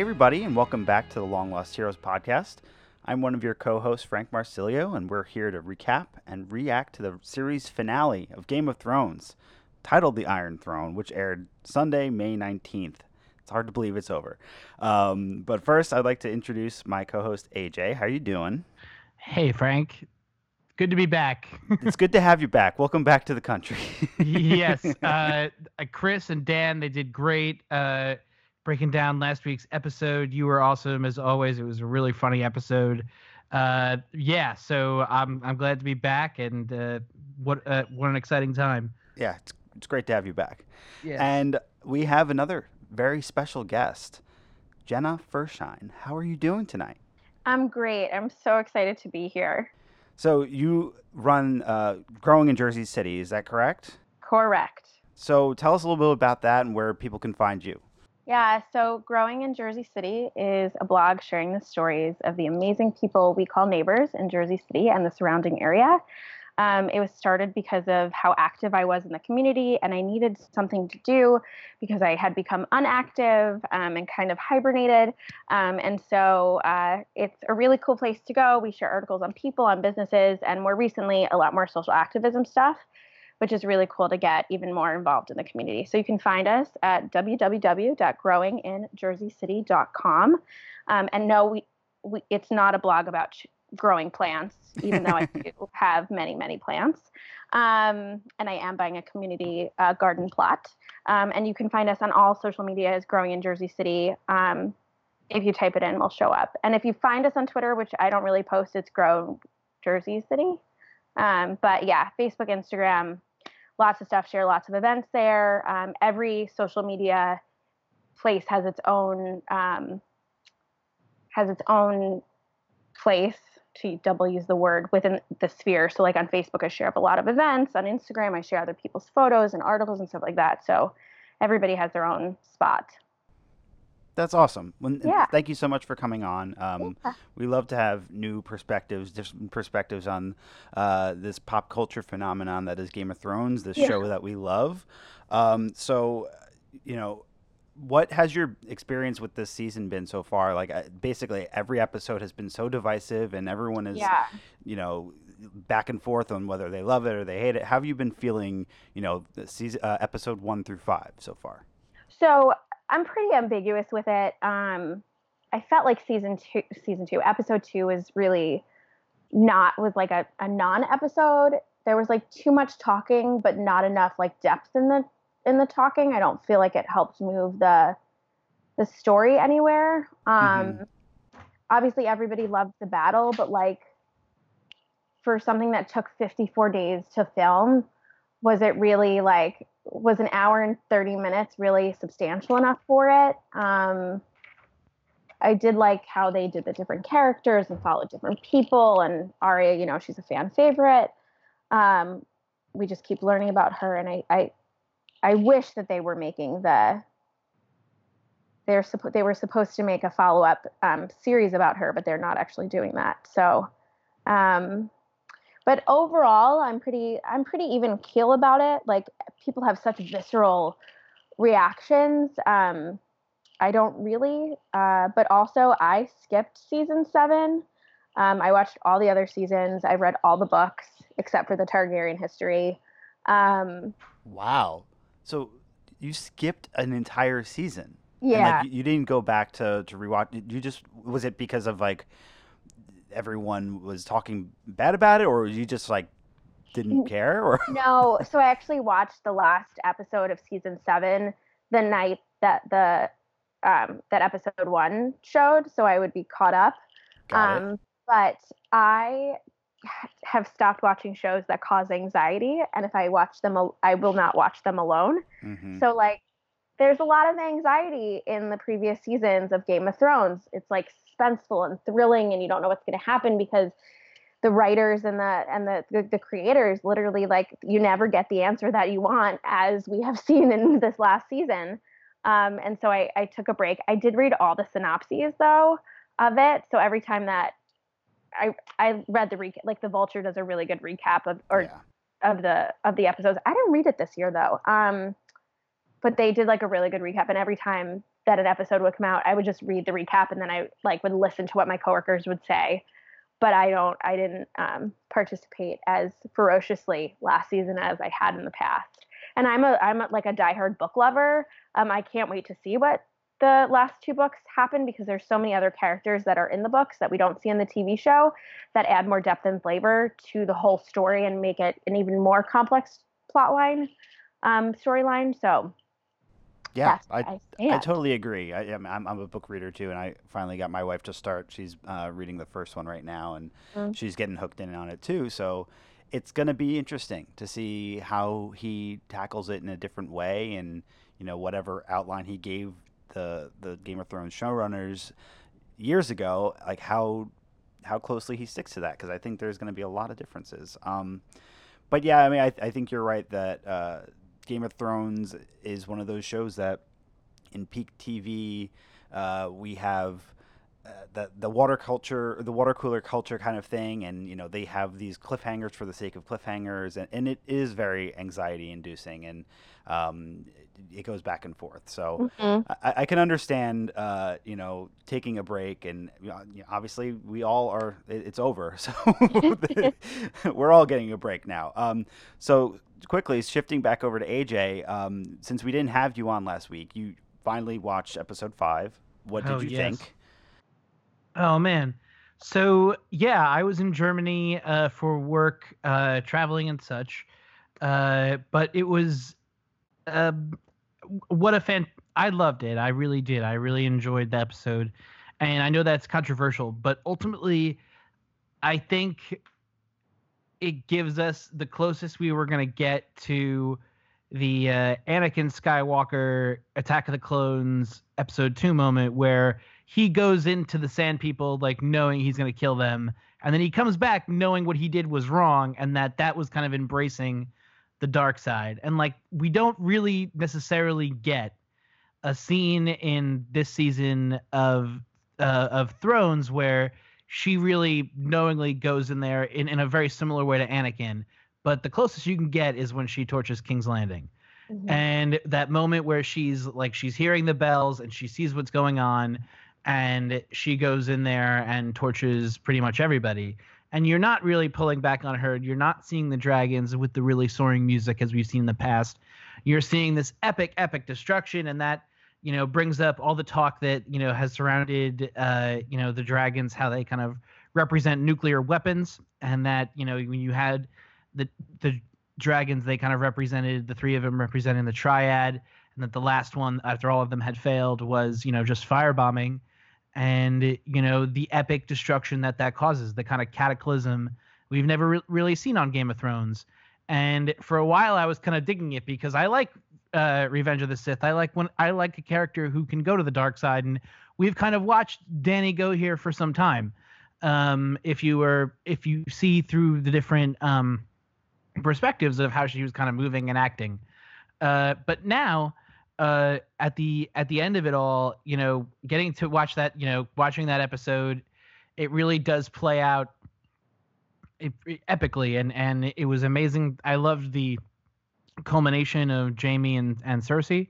Hey, everybody, and welcome back to the Long Lost Heroes podcast. I'm one of your co hosts, Frank Marsilio, and we're here to recap and react to the series finale of Game of Thrones, titled The Iron Throne, which aired Sunday, May 19th. It's hard to believe it's over. Um, but first, I'd like to introduce my co host, AJ. How are you doing? Hey, Frank. Good to be back. it's good to have you back. Welcome back to the country. yes. Uh, Chris and Dan, they did great. Uh, breaking down last week's episode. You were awesome as always. It was a really funny episode. Uh, yeah, so I'm I'm glad to be back, and uh, what uh, what an exciting time. Yeah, it's it's great to have you back. Yeah, and we have another very special guest, Jenna Furshine. How are you doing tonight? I'm great. I'm so excited to be here. So you run uh, growing in Jersey City, is that correct? Correct. So tell us a little bit about that and where people can find you. Yeah, so Growing in Jersey City is a blog sharing the stories of the amazing people we call neighbors in Jersey City and the surrounding area. Um, it was started because of how active I was in the community, and I needed something to do because I had become unactive um, and kind of hibernated. Um, and so uh, it's a really cool place to go. We share articles on people, on businesses, and more recently, a lot more social activism stuff which is really cool to get even more involved in the community. So you can find us at www.growinginjerseycity.com. Um, and no, we, we, it's not a blog about ch- growing plants, even though I do have many, many plants. Um, and I am buying a community uh, garden plot. Um, and you can find us on all social media as Growing in Jersey City. Um, if you type it in, we'll show up. And if you find us on Twitter, which I don't really post, it's Grow Jersey City. Um, but yeah, Facebook, Instagram, lots of stuff, share lots of events there. Um, every social media place has its own um, has its own place to double use the word within the sphere. So like on Facebook, I share up a lot of events. On Instagram, I share other people's photos and articles and stuff like that. So everybody has their own spot. That's awesome. When, yeah. Thank you so much for coming on. Um, yeah. We love to have new perspectives, different perspectives on uh, this pop culture phenomenon that is Game of Thrones, this yeah. show that we love. Um, so, you know, what has your experience with this season been so far? Like, basically, every episode has been so divisive, and everyone is, yeah. you know, back and forth on whether they love it or they hate it. How have you been feeling, you know, season, uh, episode one through five so far? So I'm pretty ambiguous with it. Um, I felt like season two, season two, episode two was really not was like a, a non-episode. There was like too much talking, but not enough like depth in the in the talking. I don't feel like it helped move the the story anywhere. Um, mm-hmm. Obviously, everybody loved the battle, but like for something that took 54 days to film, was it really like was an hour and 30 minutes really substantial enough for it. Um, I did like how they did the different characters and followed different people. And Arya, you know, she's a fan favorite. Um, we just keep learning about her, and I, I, I wish that they were making the. They're supposed they were supposed to make a follow up um, series about her, but they're not actually doing that. So, um, but overall i'm pretty i'm pretty even keel about it. Like people have such visceral reactions. Um i don't really uh but also i skipped season seven. Um i watched all the other seasons. I read all the books except for the targaryen history. Um wow. So you skipped an entire season. Yeah like, you didn't go back to to rewatch. You just was it because of like everyone was talking bad about it, or you just like didn't care? Or no, so I actually watched the last episode of season seven the night that the um, that episode one showed, so I would be caught up. Um, but I have stopped watching shows that cause anxiety, and if I watch them, I will not watch them alone. Mm-hmm. So like, there's a lot of anxiety in the previous seasons of Game of Thrones. It's like suspenseful and thrilling and you don't know what's going to happen because the writers and the and the, the, the creators literally like you never get the answer that you want as we have seen in this last season. Um, and so I, I took a break. I did read all the synopses though of it. So every time that i i read the recap like the vulture does a really good recap of or yeah. of the of the episodes. I didn't read it this year though. Um but they did like a really good recap and every time that an episode would come out, I would just read the recap and then I like would listen to what my coworkers would say. But I don't, I didn't um, participate as ferociously last season as I had in the past. And I'm a, I'm a, like a diehard book lover. Um, I can't wait to see what the last two books happen because there's so many other characters that are in the books that we don't see in the TV show that add more depth and flavor to the whole story and make it an even more complex plotline um, storyline. So yeah, I, I, I, totally agree. I, am I'm, I'm a book reader too, and I finally got my wife to start. She's uh, reading the first one right now, and mm. she's getting hooked in on it too. So it's going to be interesting to see how he tackles it in a different way, and you know whatever outline he gave the the Game of Thrones showrunners years ago, like how how closely he sticks to that, because I think there's going to be a lot of differences. Um, but yeah, I mean, I, I think you're right that. Uh, Game of Thrones is one of those shows that in peak TV uh, we have uh, the the water culture, the water cooler culture kind of thing, and you know they have these cliffhangers for the sake of cliffhangers, and, and it is very anxiety inducing, and um, it goes back and forth. So mm-hmm. I, I, can understand, uh, you know, taking a break, and you know, obviously we all are. It, it's over, so we're all getting a break now. Um, so quickly shifting back over to AJ, um, since we didn't have you on last week, you finally watched episode five. What did oh, you yes. think? Oh man. So yeah, I was in Germany uh, for work, uh, traveling and such. Uh, but it was uh, what a fan! I loved it. I really did. I really enjoyed the episode, and I know that's controversial, but ultimately, I think it gives us the closest we were going to get to the uh, Anakin Skywalker Attack of the Clones episode two moment where he goes into the Sand People like knowing he's going to kill them, and then he comes back knowing what he did was wrong, and that that was kind of embracing the dark side. And like we don't really necessarily get a scene in this season of uh, of Thrones where she really knowingly goes in there in, in a very similar way to Anakin. But the closest you can get is when she torches King's Landing. Mm-hmm. And that moment where she's like she's hearing the bells and she sees what's going on and she goes in there and torches pretty much everybody and you're not really pulling back on her. You're not seeing the dragons with the really soaring music as we've seen in the past. You're seeing this epic epic destruction and that you know brings up all the talk that you know has surrounded uh you know the dragons how they kind of represent nuclear weapons and that you know when you had the the dragons they kind of represented the three of them representing the triad and that the last one after all of them had failed was you know just firebombing and you know the epic destruction that that causes, the kind of cataclysm we've never re- really seen on Game of Thrones. And for a while, I was kind of digging it because I like uh, Revenge of the Sith. I like when I like a character who can go to the dark side, and we've kind of watched Dany go here for some time. Um, if you were, if you see through the different um, perspectives of how she was kind of moving and acting, uh, but now uh, at the at the end of it all, you know, getting to watch that, you know, watching that episode, it really does play out epically, and and it was amazing. I loved the culmination of Jaime and and Cersei.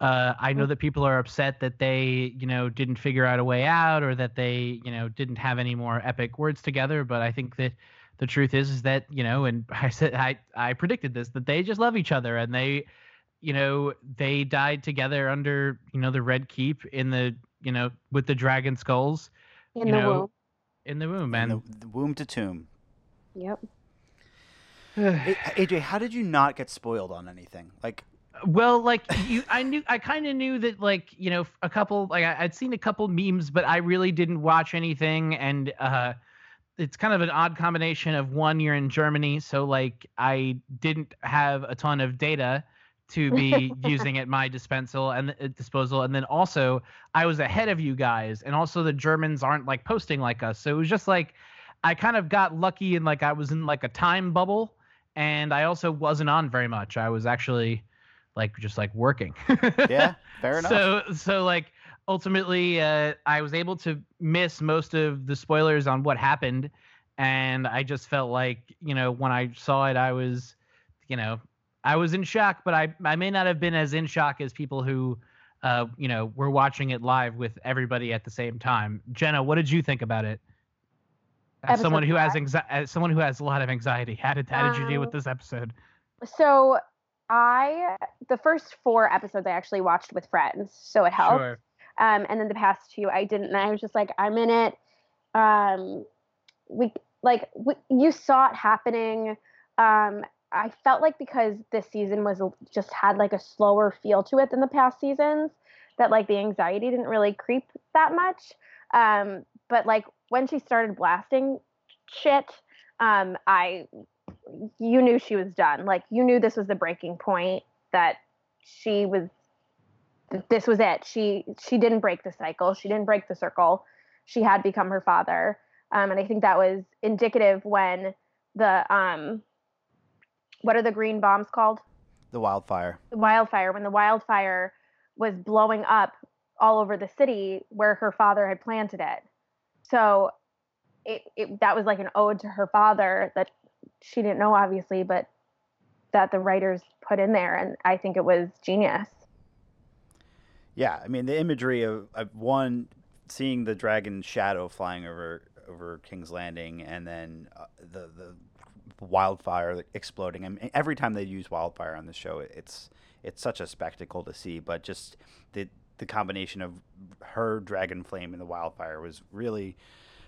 Uh, I know mm. that people are upset that they, you know, didn't figure out a way out, or that they, you know, didn't have any more epic words together. But I think that the truth is, is that you know, and I said I I predicted this that they just love each other and they you know, they died together under, you know, the Red Keep in the, you know, with the dragon skulls. In the know, womb. In the womb, man. The, the, womb to tomb. Yep. AJ, how did you not get spoiled on anything? Like, well, like you, I knew, I kind of knew that, like, you know, a couple, like, I, would seen a couple memes, but I really didn't watch anything, and uh, it's kind of an odd combination of one, you're in Germany, so like, I didn't have a ton of data, to be using at my dispensal and uh, disposal. And then also i was ahead of you guys and also the germans aren't like posting like us. So it was just like i kind of got lucky and like i was in like a time bubble and i also wasn't on very much. I was actually like just like working. Yeah fair enough. So so like ultimately uh, i was able to miss most of the spoilers on what happened and i just felt like you know when i saw it i was you know I was in shock, but I I may not have been as in shock as people who uh, you know, we're watching it live with everybody at the same time. Jenna, what did you think about it? As someone who has anxi- as someone who has a lot of anxiety, how did how did you deal with um, this episode? So I the first four episodes I actually watched with friends, so it helped. Sure. Um, and then the past two I didn't. And I was just like, I'm in it. Um, we like we, you saw it happening. Um, I felt like because this season was just had like a slower feel to it than the past seasons, that like the anxiety didn't really creep that much. Um, but like when she started blasting shit, um, I you knew she was done. Like you knew this was the breaking point that she was this was it. She she didn't break the cycle. She didn't break the circle. She had become her father. Um, and I think that was indicative when the um what are the green bombs called? The wildfire. The wildfire. When the wildfire was blowing up all over the city where her father had planted it. So it, it that was like an ode to her father that she didn't know obviously, but that the writers put in there and I think it was genius. Yeah, I mean the imagery of, of one seeing the dragon shadow flying over over King's Landing and then uh, the the wildfire exploding. I mean, every time they use wildfire on the show, it's it's such a spectacle to see. But just the the combination of her dragon flame and the wildfire was really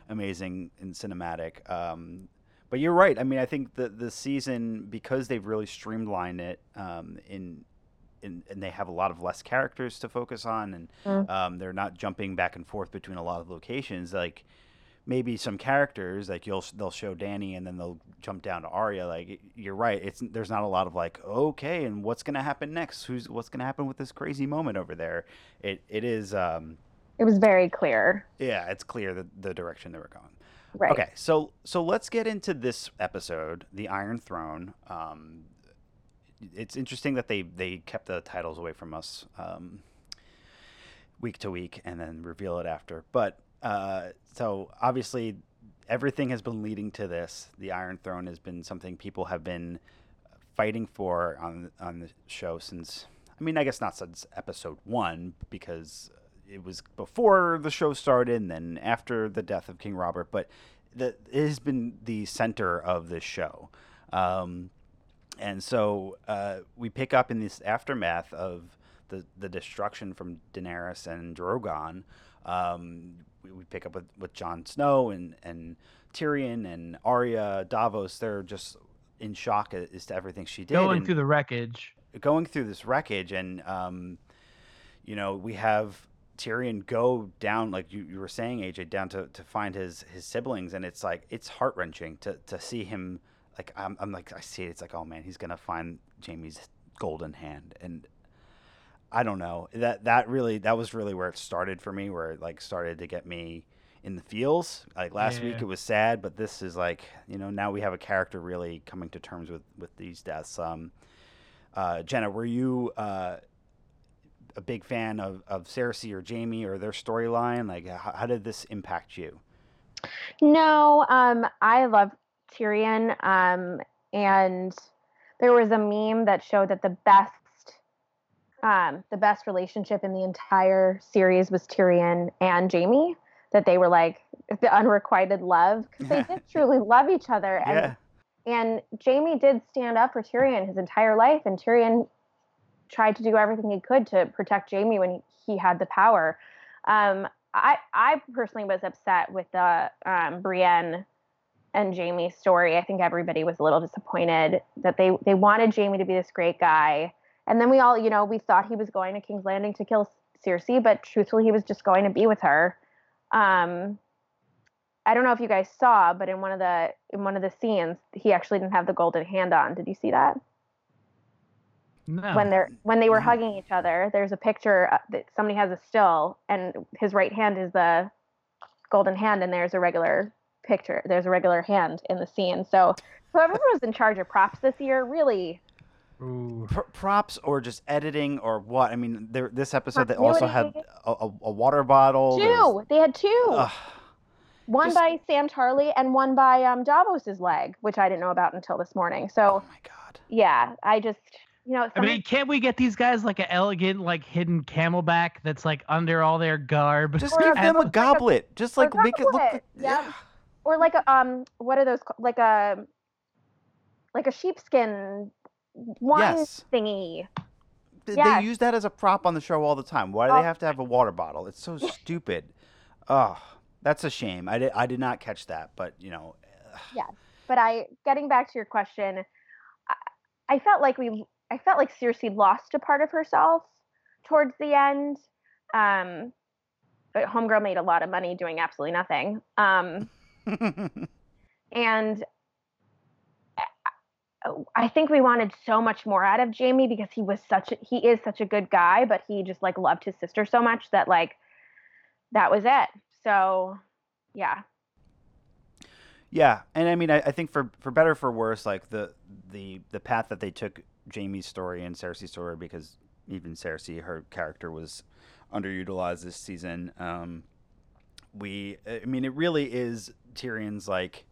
amazing and cinematic. Um, but you're right. I mean, I think the the season because they've really streamlined it um, in. In, and they have a lot of less characters to focus on, and mm. um, they're not jumping back and forth between a lot of locations. Like maybe some characters like you'll they'll show Dany and then they'll jump down to Arya. Like you're right, it's there's not a lot of like okay, and what's gonna happen next? Who's what's gonna happen with this crazy moment over there? It it is. Um, it was very clear. Yeah, it's clear the the direction they were going. Right. Okay, so so let's get into this episode, the Iron Throne. Um, it's interesting that they they kept the titles away from us um, week to week and then reveal it after, but uh, so obviously, everything has been leading to this. The Iron Throne has been something people have been fighting for on on the show since. I mean, I guess not since episode one because it was before the show started, and then after the death of King Robert. But the, it has been the center of this show. Um, and so uh, we pick up in this aftermath of the, the destruction from Daenerys and Drogon. Um, we, we pick up with, with Jon Snow and, and Tyrion and Arya, Davos. They're just in shock as to everything she did. Going through the wreckage. Going through this wreckage. And, um, you know, we have Tyrion go down, like you, you were saying, AJ, down to, to find his, his siblings. And it's like, it's heart wrenching to, to see him. Like, I'm, I'm like, I see it. It's like, oh man, he's going to find Jaime's golden hand. And I don't know that that really that was really where it started for me, where it like started to get me in the feels. Like last yeah. week it was sad, but this is like you know now we have a character really coming to terms with with these deaths. Um, uh, Jenna, were you uh, a big fan of of Cersei or Jaime or their storyline? Like how, how, did this impact you? No, um, I love Tyrion, um, and there was a meme that showed that the best um, the best relationship in the entire series was Tyrion and Jaime. That they were like the unrequited love because they did truly love each other. And, yeah. and Jaime did stand up for Tyrion his entire life, and Tyrion tried to do everything he could to protect Jaime when he, he had the power. Um, I I personally was upset with the um, Brienne and Jaime story. I think everybody was a little disappointed that they they wanted Jaime to be this great guy and then we all, you know, we thought he was going to King's Landing to kill Cersei, but truthfully, he was just going to be with her. Um, I don't know if you guys saw, but in one of the in one of the scenes, he actually didn't have the golden hand on. Did you see that? No. When they're when they were hugging each other, there's a picture uh, that somebody has a still, and his right hand is the golden hand, and there's a regular picture. There's a regular hand in the scene. So whoever was in charge of props this year really Pr- props or just editing or what? I mean, there, this episode they also had a, a, a water bottle. Two. They had two. Ugh. One just... by Sam Tarly and one by um, Davos's leg, which I didn't know about until this morning. So. Oh my god. Yeah, I just you know, I mean, can't we get these guys like an elegant, like hidden CamelBak that's like under all their garb? Just give them a goblet. Like a, Just like make goblet. it look. Yeah. yeah. Or like a um, what are those? Like a like a sheepskin wine yes. thingy. They, yes. they use that as a prop on the show all the time. Why do they oh. have to have a water bottle? It's so stupid. Oh, that's a shame. I did, I did not catch that, but you know. Yeah, but I getting back to your question, I, I felt like we, I felt like Cersei lost a part of herself towards the end. Um, but Homegirl made a lot of money doing absolutely nothing. Um, and I think we wanted so much more out of Jaime because he was such a, he is such a good guy, but he just like loved his sister so much that like that was it. So yeah. Yeah, and I mean, I, I think for for better for worse, like the the the path that they took Jaime's story and Cersei's story, because even Cersei, her character was underutilized this season. Um, we, I mean, it really is Tyrion's like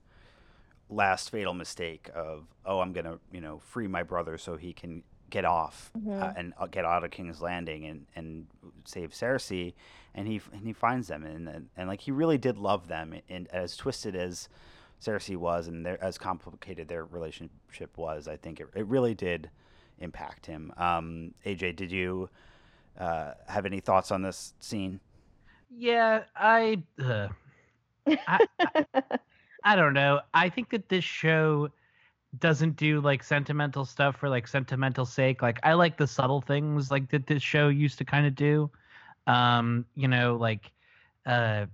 last fatal mistake of oh i'm gonna you know free my brother so he can get off uh, mm-hmm. uh, and uh, get out of king's landing and and save cersei and he and he finds them and and, and like he really did love them and as twisted as cersei was and as complicated their relationship was i think it, it really did impact him um aj did you uh, have any thoughts on this scene yeah i uh, I, I I don't know. I think that this show doesn't do like sentimental stuff for like sentimental sake. Like I like the subtle things like that this show used to kind of do. Um, you know, like uh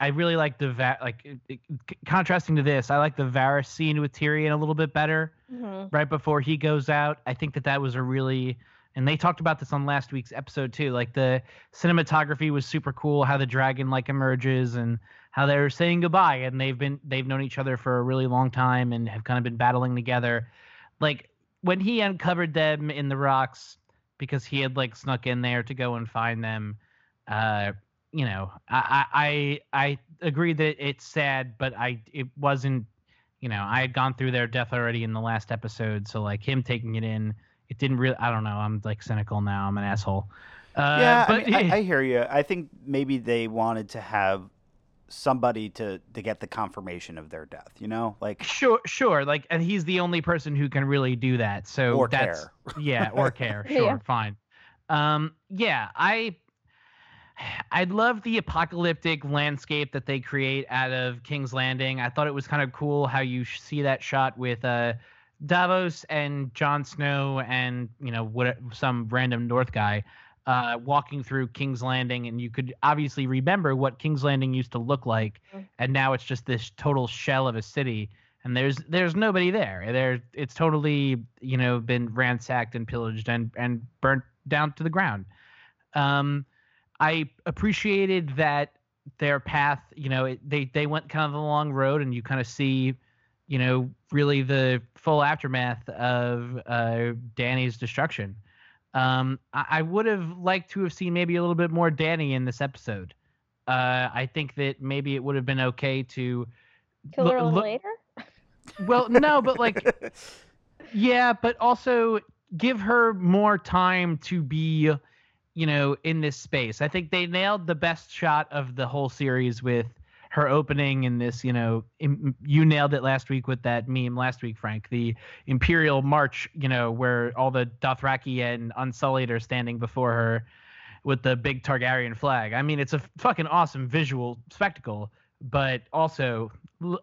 I really like the va- like it, it, contrasting to this, I like the Varys scene with Tyrion a little bit better. Mm-hmm. Right before he goes out, I think that that was a really and they talked about this on last week's episode too. Like the cinematography was super cool, how the dragon like emerges and how they're saying goodbye and they've been they've known each other for a really long time and have kind of been battling together. Like when he uncovered them in the rocks because he had like snuck in there to go and find them, uh, you know, I I I agree that it's sad, but I it wasn't you know, I had gone through their death already in the last episode, so like him taking it in, it didn't really. I don't know. I'm like cynical now. I'm an asshole. Uh, yeah, but, I, mean, I, I, hear you. I think maybe they wanted to have somebody to to get the confirmation of their death. You know, like sure, sure. Like, and he's the only person who can really do that. So or that's care. yeah, or care. Sure, yeah. fine. Um, yeah, I. I love the apocalyptic landscape that they create out of King's Landing. I thought it was kind of cool how you see that shot with uh, Davos and Jon Snow and you know what some random North guy uh, walking through King's Landing, and you could obviously remember what King's Landing used to look like, mm. and now it's just this total shell of a city, and there's there's nobody there. There, it's totally you know been ransacked and pillaged and and burnt down to the ground. Um, I appreciated that their path, you know, it, they they went kind of a long road, and you kind of see, you know, really the full aftermath of uh, Dany's destruction. Um, I, I would have liked to have seen maybe a little bit more Dany in this episode. Uh, I think that maybe it would have been okay to kill her later. Well, no, but like, yeah, but also give her more time to be, you know, in this space. I think they nailed the best shot of the whole series with her opening in this, you know, you nailed it last week with that meme last week, Frank. The Imperial March, you know, where all the Dothraki and Unsullied are standing before her with the big Targaryen flag. I mean, it's a fucking awesome visual spectacle, but also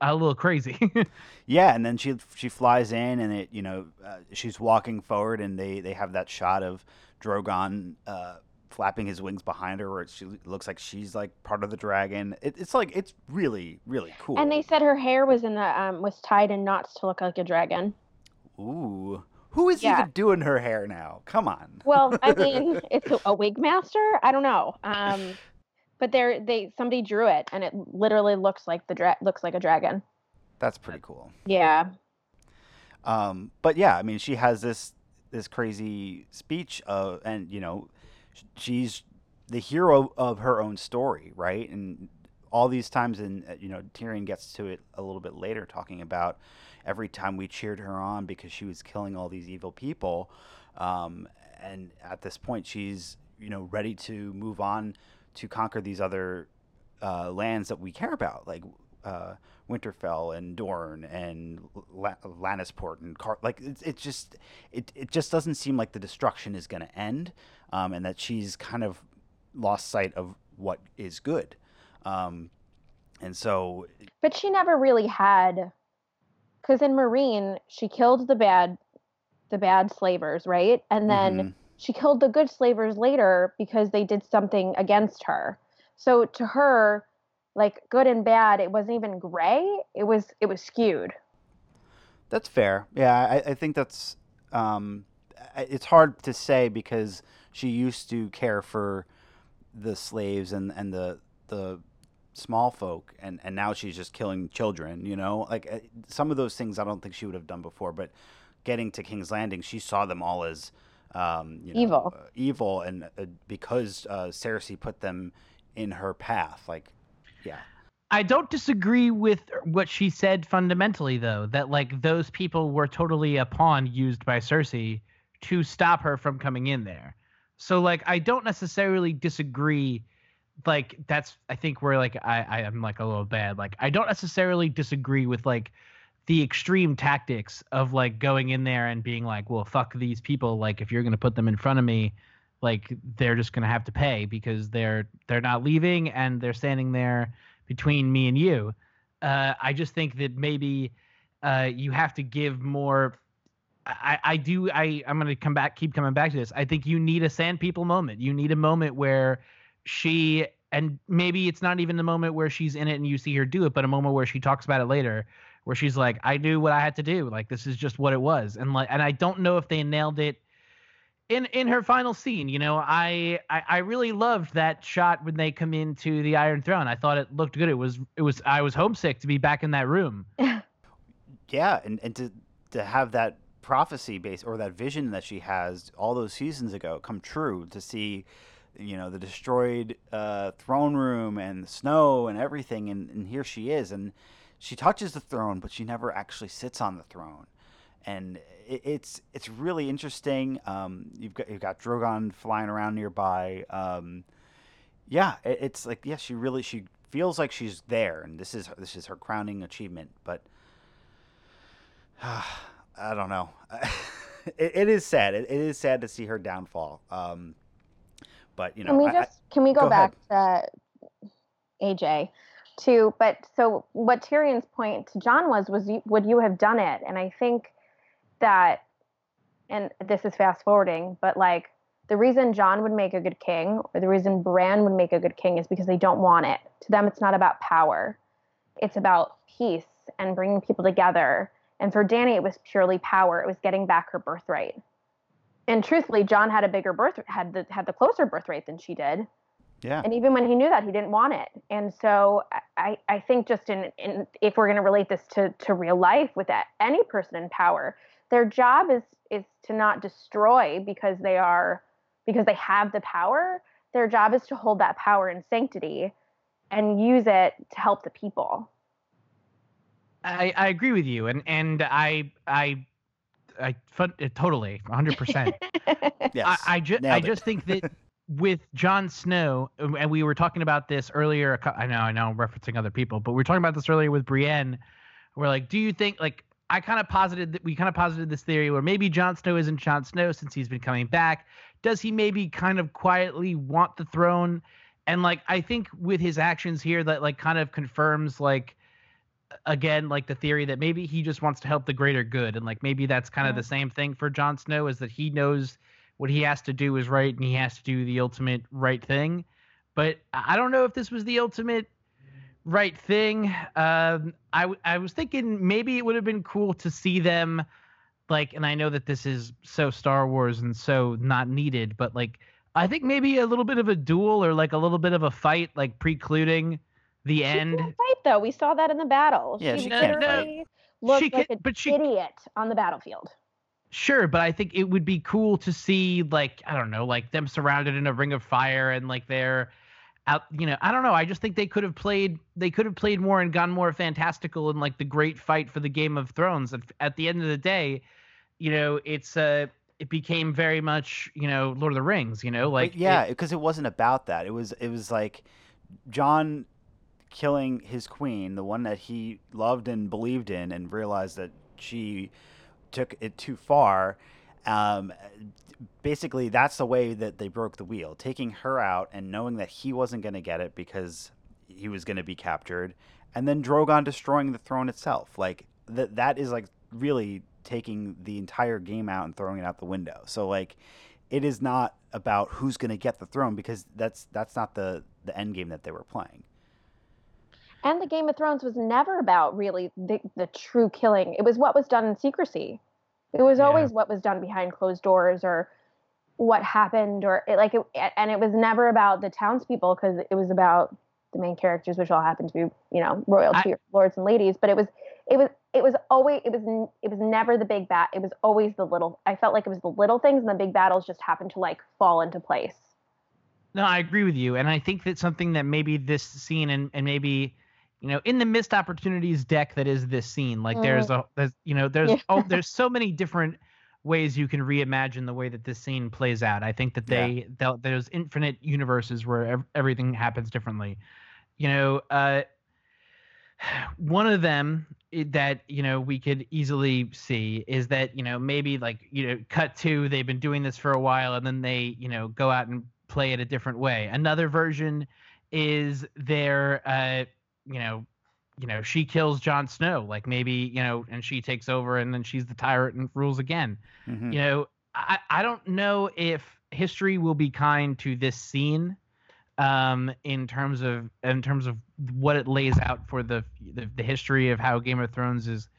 a little crazy. yeah, and then she she flies in, and it you know uh, she's walking forward, and they they have that shot of Drogon uh, flapping his wings behind her, where she looks like she's like part of the dragon. It, it's like it's really really cool. And they said her hair was in the um was tied in knots to look like a dragon. Ooh. Who is yeah. even doing her hair now? Come on. Well, I mean, it's a, a wig master. I don't know. Um, but there, they somebody drew it, and it literally looks like the dra- looks like a dragon. That's pretty cool. Yeah. Um, but yeah, I mean, she has this this crazy speech, uh, and you know, she's the hero of her own story, right? And all these times, and uh, you know, Tyrion gets to it a little bit later, talking about every time we cheered her on because she was killing all these evil people. um, and at this point, she's you know ready to move on to conquer these other uh, lands that we care about, like uh, Winterfell and Dorne and La- Lannisport and Car- like it's it just it it just doesn't seem like the destruction is going to end, um, and that she's kind of lost sight of what is good, um, and so. But she never really had, because in Meereen, she killed the bad, the bad slavers, right, and then. Mm-hmm. She killed the good slavers later because they did something against her. So to her, like good and bad it wasn't even gray it was it was skewed that's fair yeah i, I think that's um, it's hard to say because she used to care for the slaves and, and the the small folk and, and now she's just killing children you know like uh, some of those things i don't think she would have done before but getting to king's landing she saw them all as um, you know, evil uh, evil and uh, because uh, cersei put them in her path like yeah. I don't disagree with what she said fundamentally, though, that like those people were totally a pawn used by Cersei to stop her from coming in there. So like I don't necessarily disagree. Like that's I think where like I I am like a little bad. Like I don't necessarily disagree with like the extreme tactics of like going in there and being like, well, fuck these people. Like if you're gonna put them in front of me, like they're just to have to pay because they're they're not leaving and they're standing there between me and you. Uh, I just think that maybe uh, you have to give more. I, I do I I'm gonna come back keep coming back to this. I think you need a sand people moment. You need a moment where she and maybe it's not even the moment where she's in it and you see her do it, but a moment where she talks about it later, where she's like, "I knew what I had to do. Like this is just what it was." And like, and I don't know if they nailed it in in her final scene, you know, I, I, I really loved that shot when they come into the Iron Throne. I thought it looked good. It was it was I was homesick to be back in that room. yeah, and and to to have that prophecy base or that vision that she has all those seasons ago come true to see you know the destroyed uh, throne room and the snow and everything and, and here she is and she touches the throne but she never actually sits on the throne and it, it's it's really interesting. Um, you've got you've got Drogon flying around nearby. Um, yeah, it, it's like yeah, she really she feels like she's there, and this is this is her crowning achievement. But I don't know. it, it is sad. It, it is sad to see her downfall. Um, but you know, can we just I, can we go, go back ahead. to AJ? too? but so what Tyrion's point to Jon was was you, would you have done it? And I think that, and this is fast forwarding, but like the reason Jon would make a good king or the reason Bran would make a good king is because they don't want it. To them, it's not about power, it's about peace and bringing people together. And for Dany, it was purely power. It was getting back her birthright. And truthfully, Jon had a bigger birth had the had the closer birthright than she did. Yeah. And even when he knew that, he didn't want it. And so I, I think just in, in if we're going to relate this to to real life with that, any person in power, their job is is to not destroy because they are because they have the power their job is to hold that power in sanctity and use it to help the people i i agree with you and and i i I fun, uh, totally 100%. yes, I, I, ju- I just think that with Jon Snow, and we were talking about this earlier. I know, I know, I'm referencing other people, but we were talking about this earlier with Brienne. We're like, do you think like I kind of posited that we kind of posited this theory where maybe Jon Snow isn't Jon Snow since he's been coming back. Does he maybe kind of quietly want the throne? And like I think with his actions here that like kind of confirms like again like the theory that maybe he just wants to help the greater good and like maybe that's kind yeah. of the same thing for Jon Snow is that he knows what he has to do is right and he has to do the ultimate right thing. But I don't know if this was the ultimate right thing. Um, I I was thinking maybe it would have been cool to see them, like, and I know that this is so Star Wars and so not needed, but like I think maybe a little bit of a duel or like a little bit of a fight, like precluding the end. Can't fight though. We saw that in the battle. Yeah, she, she can't fight. Looked she like can, an but she, idiot on the battlefield. Sure, but I think it would be cool to see like I don't know, like them surrounded in a ring of fire and like they're out you know i don't know i just think they could have played they could have played more and gone more fantastical in like the great fight for the game of thrones at, at the end of the day you know it's uh it became very much you know Lord of the Rings. You know, like but yeah, because it, it wasn't about that. It was it was like Jon killing his queen, the one that he loved and believed in, and realized that she took it too far. Um, basically, that's the way that they broke the wheel, taking her out and knowing that he wasn't going to get it because he was going to be captured, and then Drogon destroying the throne itself. Like that, that is like really taking the entire game out and throwing it out the window. So like, it is not about who's going to get the throne because that's that's not the the end game that they were playing. And the Game of Thrones was never about really the, the true killing. It was what was done in secrecy. It was yeah. always what was done behind closed doors or what happened or it, like it, and it was never about the townspeople because it was about the main characters, which all happened to be, you know, royalty, I, lords and ladies. But it was, it was, it was always, it was, it was never the big bat. It was always the little. I felt like it was the little things, and the big battles just happened to like fall into place. No, I agree with you, and I think that something that maybe this scene and and maybe you know in the missed opportunities deck that is this scene like mm. there's a there's you know there's yeah. oh there's so many different ways you can reimagine the way that this scene plays out i think that they yeah. there's infinite universes where ev- everything happens differently you know uh one of them that you know we could easily see is that you know maybe like you know cut two they've been doing this for a while and then they you know go out and play it a different way another version is their uh you know you know she kills Jon Snow like maybe you know and she takes over and then she's the tyrant and rules again mm-hmm. you know I I don't know if history will be kind to this scene um in terms of in terms of what it lays out for the the, the history of how Game of Thrones is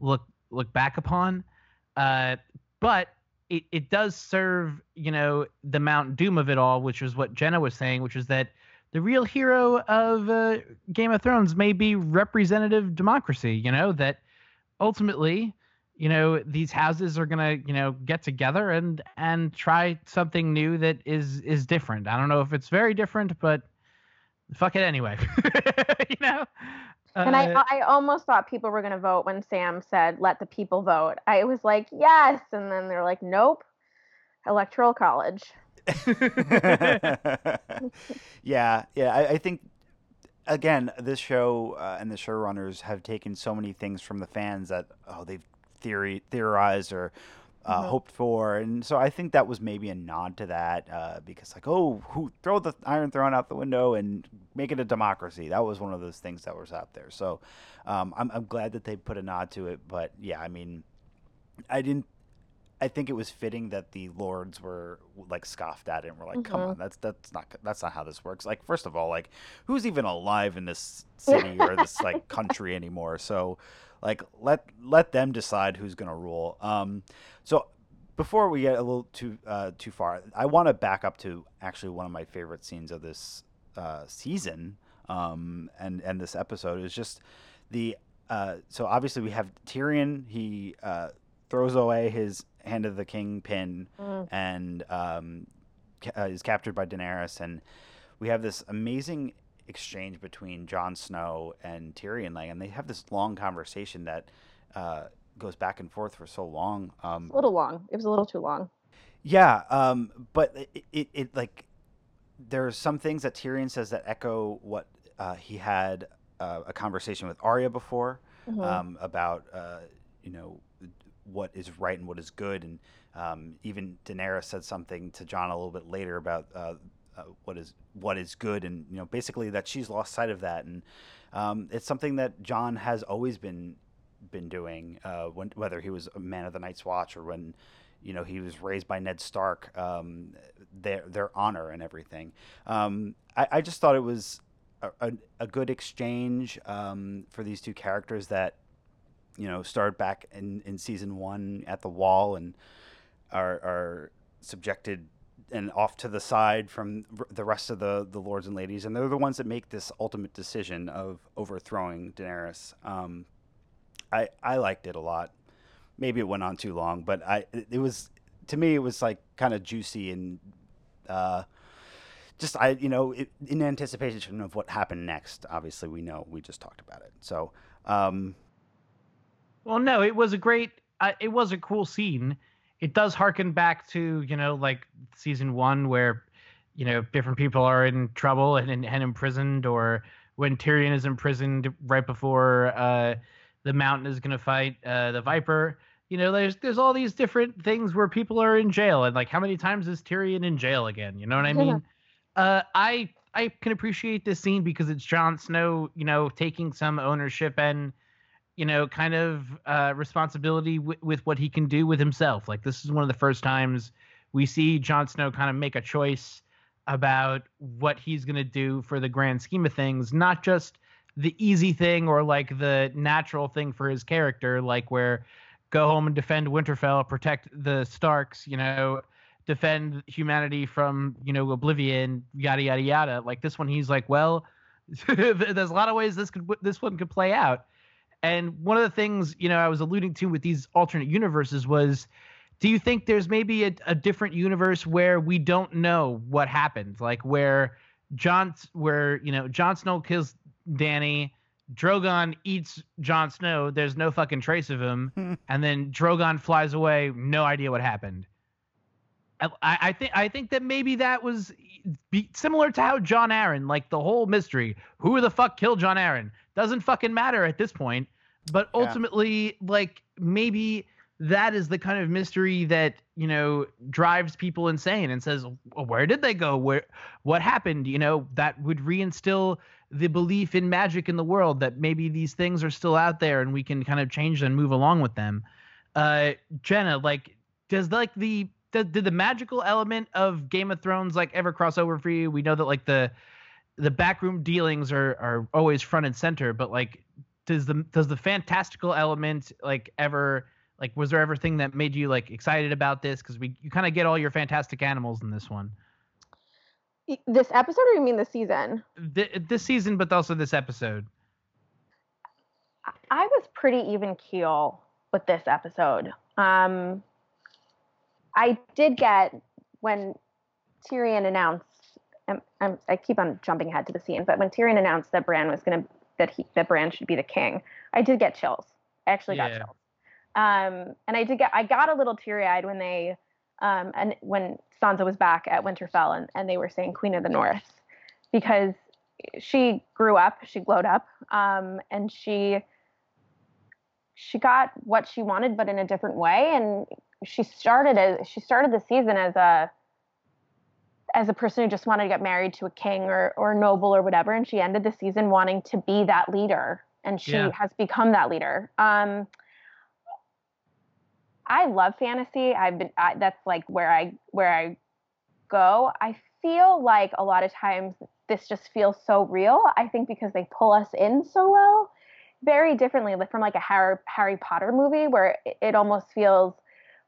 look look back upon uh but it, it does serve you know the Mount Doom of it all which is what Jenna was saying which is that the real hero of uh, Game of Thrones may be representative democracy. You know that ultimately, you know these houses are gonna you know get together and and try something new that is is different. I don't know if it's very different, but fuck it anyway. you know. And I, uh, I almost thought people were going to vote when Sam said, let the people vote. I was like, yes. And then they're like, nope, electoral college. yeah, yeah. I, I, think again, this show uh, and the showrunners have taken so many things from the fans that oh they've theory theorized or uh, mm-hmm. hoped for, and so I think that was maybe a nod to that uh, because like oh who throw the Iron Throne out the window and make it a democracy. That was one of those things that was out there. So um, I'm I'm glad that they put a nod to it, but yeah, I mean. I didn't I think it was fitting that the lords were like scoffed at it and were like, "Come mm-hmm. on, that's that's not that's not how this works." Like, first of all, like who's even alive in this city or this like country anymore? So, like, let let them decide who's gonna rule. Um, so before we get a little too uh, too far, I want to back up to actually one of my favorite scenes of this uh, season um, and and this episode is just the uh, so obviously we have Tyrion. He uh, throws away his hand of the king pin mm. and um, ca- uh, is captured by Daenerys, and we have this amazing exchange between Jon Snow and Tyrion, like, and they have this long conversation that uh, goes back and forth for so long. Um, a little long. It was a little too long. Yeah, um, but it, it, it like there are some things that Tyrion says that echo what uh, he had uh, a conversation with Arya before mm-hmm. um, about uh, you know what is right and what is good. And um, even Daenerys said something to Jon a little bit later about uh, uh, what is what is good, and you know basically that she's lost sight of that. And um, it's something that Jon has always been been doing, uh, when, whether he was a man of the Night's Watch or when you know he was raised by Ned Stark, um, their their honor and everything. Um, I, I, just thought it was a, a, a good exchange um, for these two characters that you know, started back in, in season one at the wall and are, are subjected and off to the side from the rest of the, the lords and ladies. And they're the ones that make this ultimate decision of overthrowing Daenerys. Um, I, I liked it a lot. Maybe it went on too long, but I, it was, to me, it was like kind of juicy and, uh, just I you know it, in anticipation of what happened next. Obviously, we know we just talked about it. So um, well, no, it was a great. Uh, it was a cool scene. it does harken back to you know like season one where you know different people are in trouble and, and imprisoned, or when Tyrion is imprisoned right before uh, the Mountain is going to fight uh, the Viper. You know, there's there's all these different things where people are in jail, and like how many times is Tyrion in jail again? You know what I mean? uh, I I can appreciate this scene because it's Jon Snow, you know, taking some ownership and you know, kind of uh, responsibility w- with what he can do with himself. Like this is one of the first times we see Jon Snow kind of make a choice about what he's going to do for the grand scheme of things, not just the easy thing or like the natural thing for his character, like where go home and defend Winterfell, protect the Starks, you know, defend humanity from, you know, oblivion, yada yada yada. Like this one, he's like, well, there's a lot of ways this could this one could play out and one of the things, you know, I was alluding to with these alternate universes was do you think there's maybe a, a different universe where we don't know what happened? Like where Jon where, you know, Jon Snow kills Dany, Drogon eats Jon Snow, there's no fucking trace of him, hmm. and then Drogon flies away, no idea what happened. I, I think I think that maybe that was similar to how Jon Arryn, like the whole mystery, who the fuck killed Jon Arryn, doesn't fucking matter at this point. But ultimately, yeah. like maybe that is the kind of mystery that you know drives people insane and says, well, "Where did they go? Where what happened?" You know, that would reinstill the belief in magic in the world that maybe these things are still out there and we can kind of change and move along with them. Uh, Jenna, like, does like the did, did the magical element of Game of Thrones like ever cross over for you? We know that like the the backroom dealings are are always front and center, but like does the does the fantastical element like ever like was there everything that made you like excited about this? Because we you kind of get all your fantastic animals in this one. This episode or you mean the season? The, this season but also this episode. I was pretty even keel with this episode. Um i did get when tyrion announced I'm, I'm, i keep on jumping ahead to the scene but when tyrion announced that bran was going to that he that Bran should be the king. I did get chills. I actually got chills. Um, and I did get I got a little teary eyed when they um, and when Sansa was back at Winterfell and, and they were saying Queen of the North because she grew up, she glowed up, um, and she she got what she wanted, but in a different way. And she started as she started the season as a as a person who just wanted to get married to a king or or noble or whatever, and she ended the season wanting to be that leader, and she yeah. has become that leader. Um, I love fantasy. I've been I, that's like where I where I go. I feel like a lot of times this just feels so real. I think because they pull us in so well, very differently from like a Harry Harry Potter movie where it, it almost feels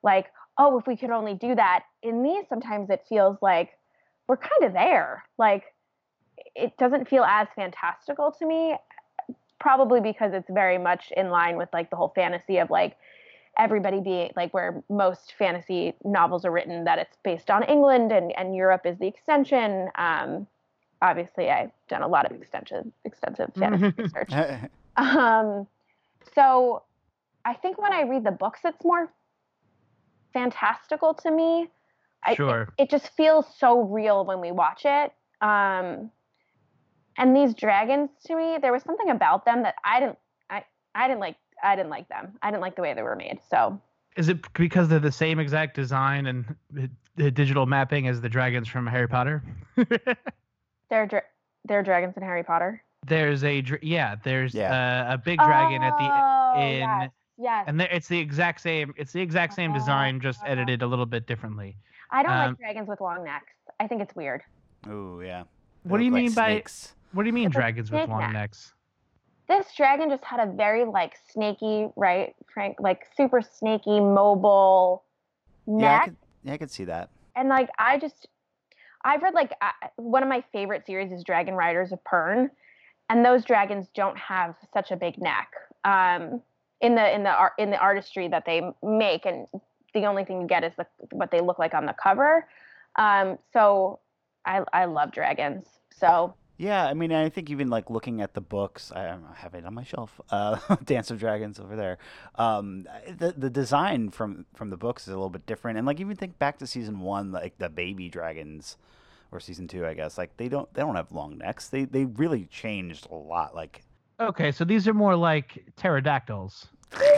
like oh if we could only do that. In these sometimes it feels like we're kind of there. Like it doesn't feel as fantastical to me, probably because it's very much in line with like the whole fantasy of like everybody being like where most fantasy novels are written that it's based on England and, and Europe is the extension. Um, obviously, I've done a lot of extensive extensive fantasy research. Um, so I think when I read the books, it's more fantastical to me. Sure. I, it, it, just feels so real when we watch it. Um, and these dragons, to me, there was something about them that I didn't, I, I didn't like. I didn't like them. I didn't like the way they were made. So. Is it because they're the same exact design and the digital mapping as the dragons from Harry Potter? they're dra- they're dragons in Harry Potter. There's a yeah. There's yeah. Uh, a big dragon oh, at the in. Yes. Yes. And it's the exact same. It's the exact same design, just edited a little bit differently. I don't um, like dragons with long necks. I think it's weird. Oh yeah. They what do you like mean snakes. by what do you mean it's dragons with long neck. necks? This dragon just had a very like snaky, right, Frank, like super snaky, mobile neck. Yeah, I could, yeah, I could see that. And like I just, I've read like uh, one of my favorite series is Dragon Riders of Pern, and those dragons don't have such a big neck. Um, in the in the art in the artistry that they make, and the only thing you get is the, what they look like on the cover. Um, so I, I love dragons. So Yeah, I mean, I think even like looking at the books, I, I have it on my shelf. Uh, Dance of Dragons over there. Um, the the design from from the books is a little bit different, and like even think back to season one, like the baby dragons, or season two, I guess. Like they don't they don't have long necks. They they really changed a lot. Like okay, so these are more like pterodactyls. yeah,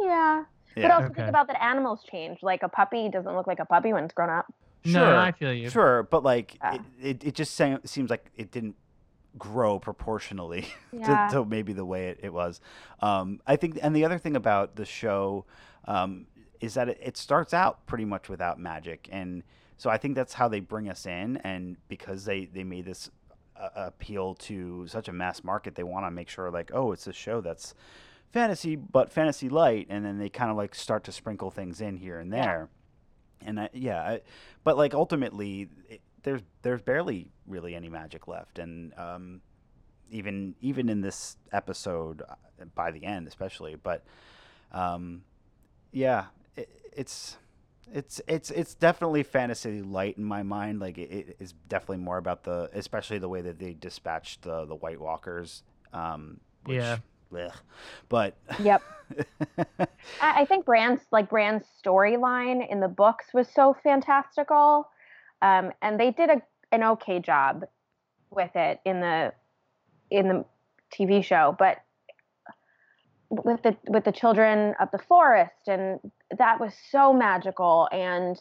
yeah. Yeah. But also okay. think about that animals change. Like a puppy doesn't look like a puppy when it's grown up. Sure, no, I feel you. Sure, but like yeah. it, it, it, just seems like it didn't grow proportionally yeah. to, to, maybe the way it, it was. Um, I think, and the other thing about the show um, is that it, it starts out pretty much without magic, and so I think that's how they bring us in. And because they they made this uh, appeal to such a mass market, they want to make sure like, oh, it's a show that's fantasy but fantasy light, and then they kind of like start to sprinkle things in here and there. Yeah and I, yeah, I, but like ultimately, it, there's there's barely really any magic left, and um, even even in this episode, uh, by the end especially, but um, yeah, it, it's it's it's it's definitely fantasy light in my mind. Like it, it is definitely more about the, especially the way that they dispatched the the White Walkers. Um, which, yeah. Blech. But yep, I think Bran's like Bran's storyline in the books was so fantastical, um, and they did a an okay job with it in the in the TV show. But with the with the children of the forest, and that was so magical, and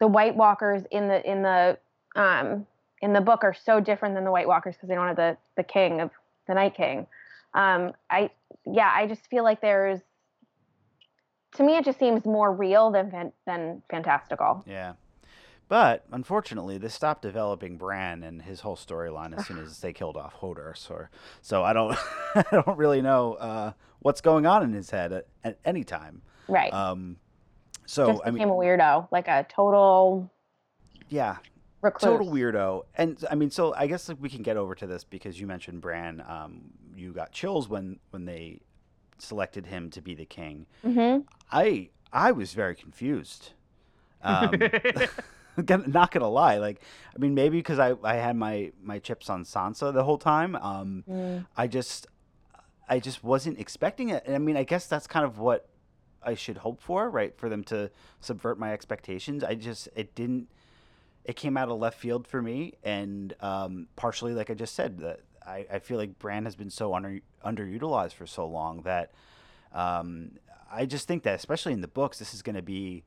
the White Walkers in the in the um, in the book are so different than the White Walkers because they don't have the the king of the Night King um, I yeah, I just feel like there's to me it just seems more real than than fantastical. Yeah. But unfortunately, they stopped developing Bran and his whole storyline as soon as they killed off Hodor. So, so I don't, I don't really know uh, what's going on in his head at, at any time. Right. Um, so just I became mean, a weirdo, like a total. Yeah, recluse. Total weirdo. And I mean, so I guess like, we can get over to this because you mentioned Bran. Um, you got chills when when they selected him to be the king. Mm-hmm. I I was very confused. Um, not gonna lie, like I mean, maybe because I, I had my my chips on Sansa the whole time. Um, mm. I just I just wasn't expecting it, and I mean, I guess that's kind of what I should hope for, right? For them to subvert my expectations. I just it didn't it came out of left field for me, and um, partially, like I just said, that I, I feel like Bran has been so under underutilized for so long that um, I just think that, especially in the books, this is going to be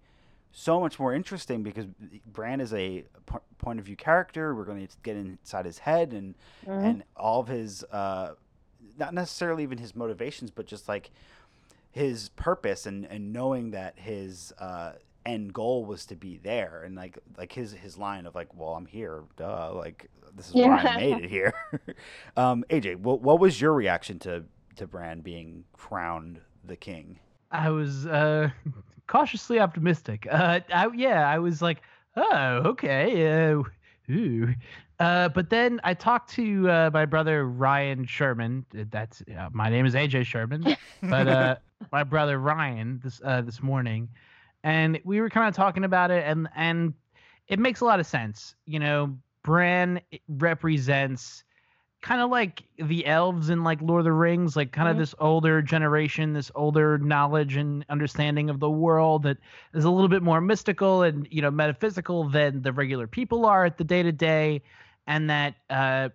so much more interesting because Bran is a p- point of view character. We're going to get inside his head and mm-hmm. and all of his uh, not necessarily even his motivations, but just like his purpose and and knowing that his uh, end goal was to be there and like like his his line of like well i'm here duh like this is yeah. why i made it here um aj what, what was your reaction to to bran being crowned the king i was uh cautiously optimistic uh I, yeah i was like oh okay uh, ooh. Uh, but then I talked to uh, my brother Ryan Sherman. That's uh, my name is AJ Sherman, but uh, my brother Ryan this uh, this morning, and we were kind of talking about it and and it makes a lot of sense you know bran represents kind of like the elves in like lord of the rings like kind of mm-hmm. this older generation this older knowledge and understanding of the world that is a little bit more mystical and you know metaphysical than the regular people are at the day to day and that uh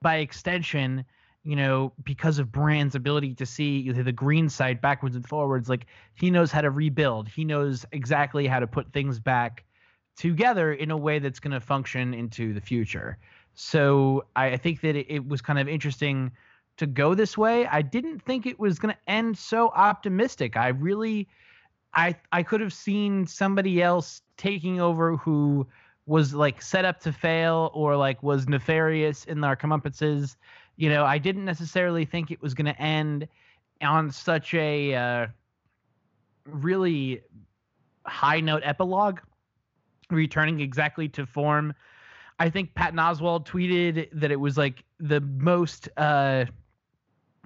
by extension you know, because of Bran's ability to see the greensight backwards and forwards, like he knows how to rebuild. He knows exactly how to put things back together in a way that's going to function into the future. So I, think that it, it, was kind of interesting to go this way. I didn't think it was going to end so optimistic. I really, I I could have seen somebody else taking over who was like set up to fail or like was nefarious in their comeuppance you know, I didn't necessarily think it was going to end on such a uh, really high note epilogue, returning exactly to form. I think Patton Oswalt tweeted that it was like the most uh,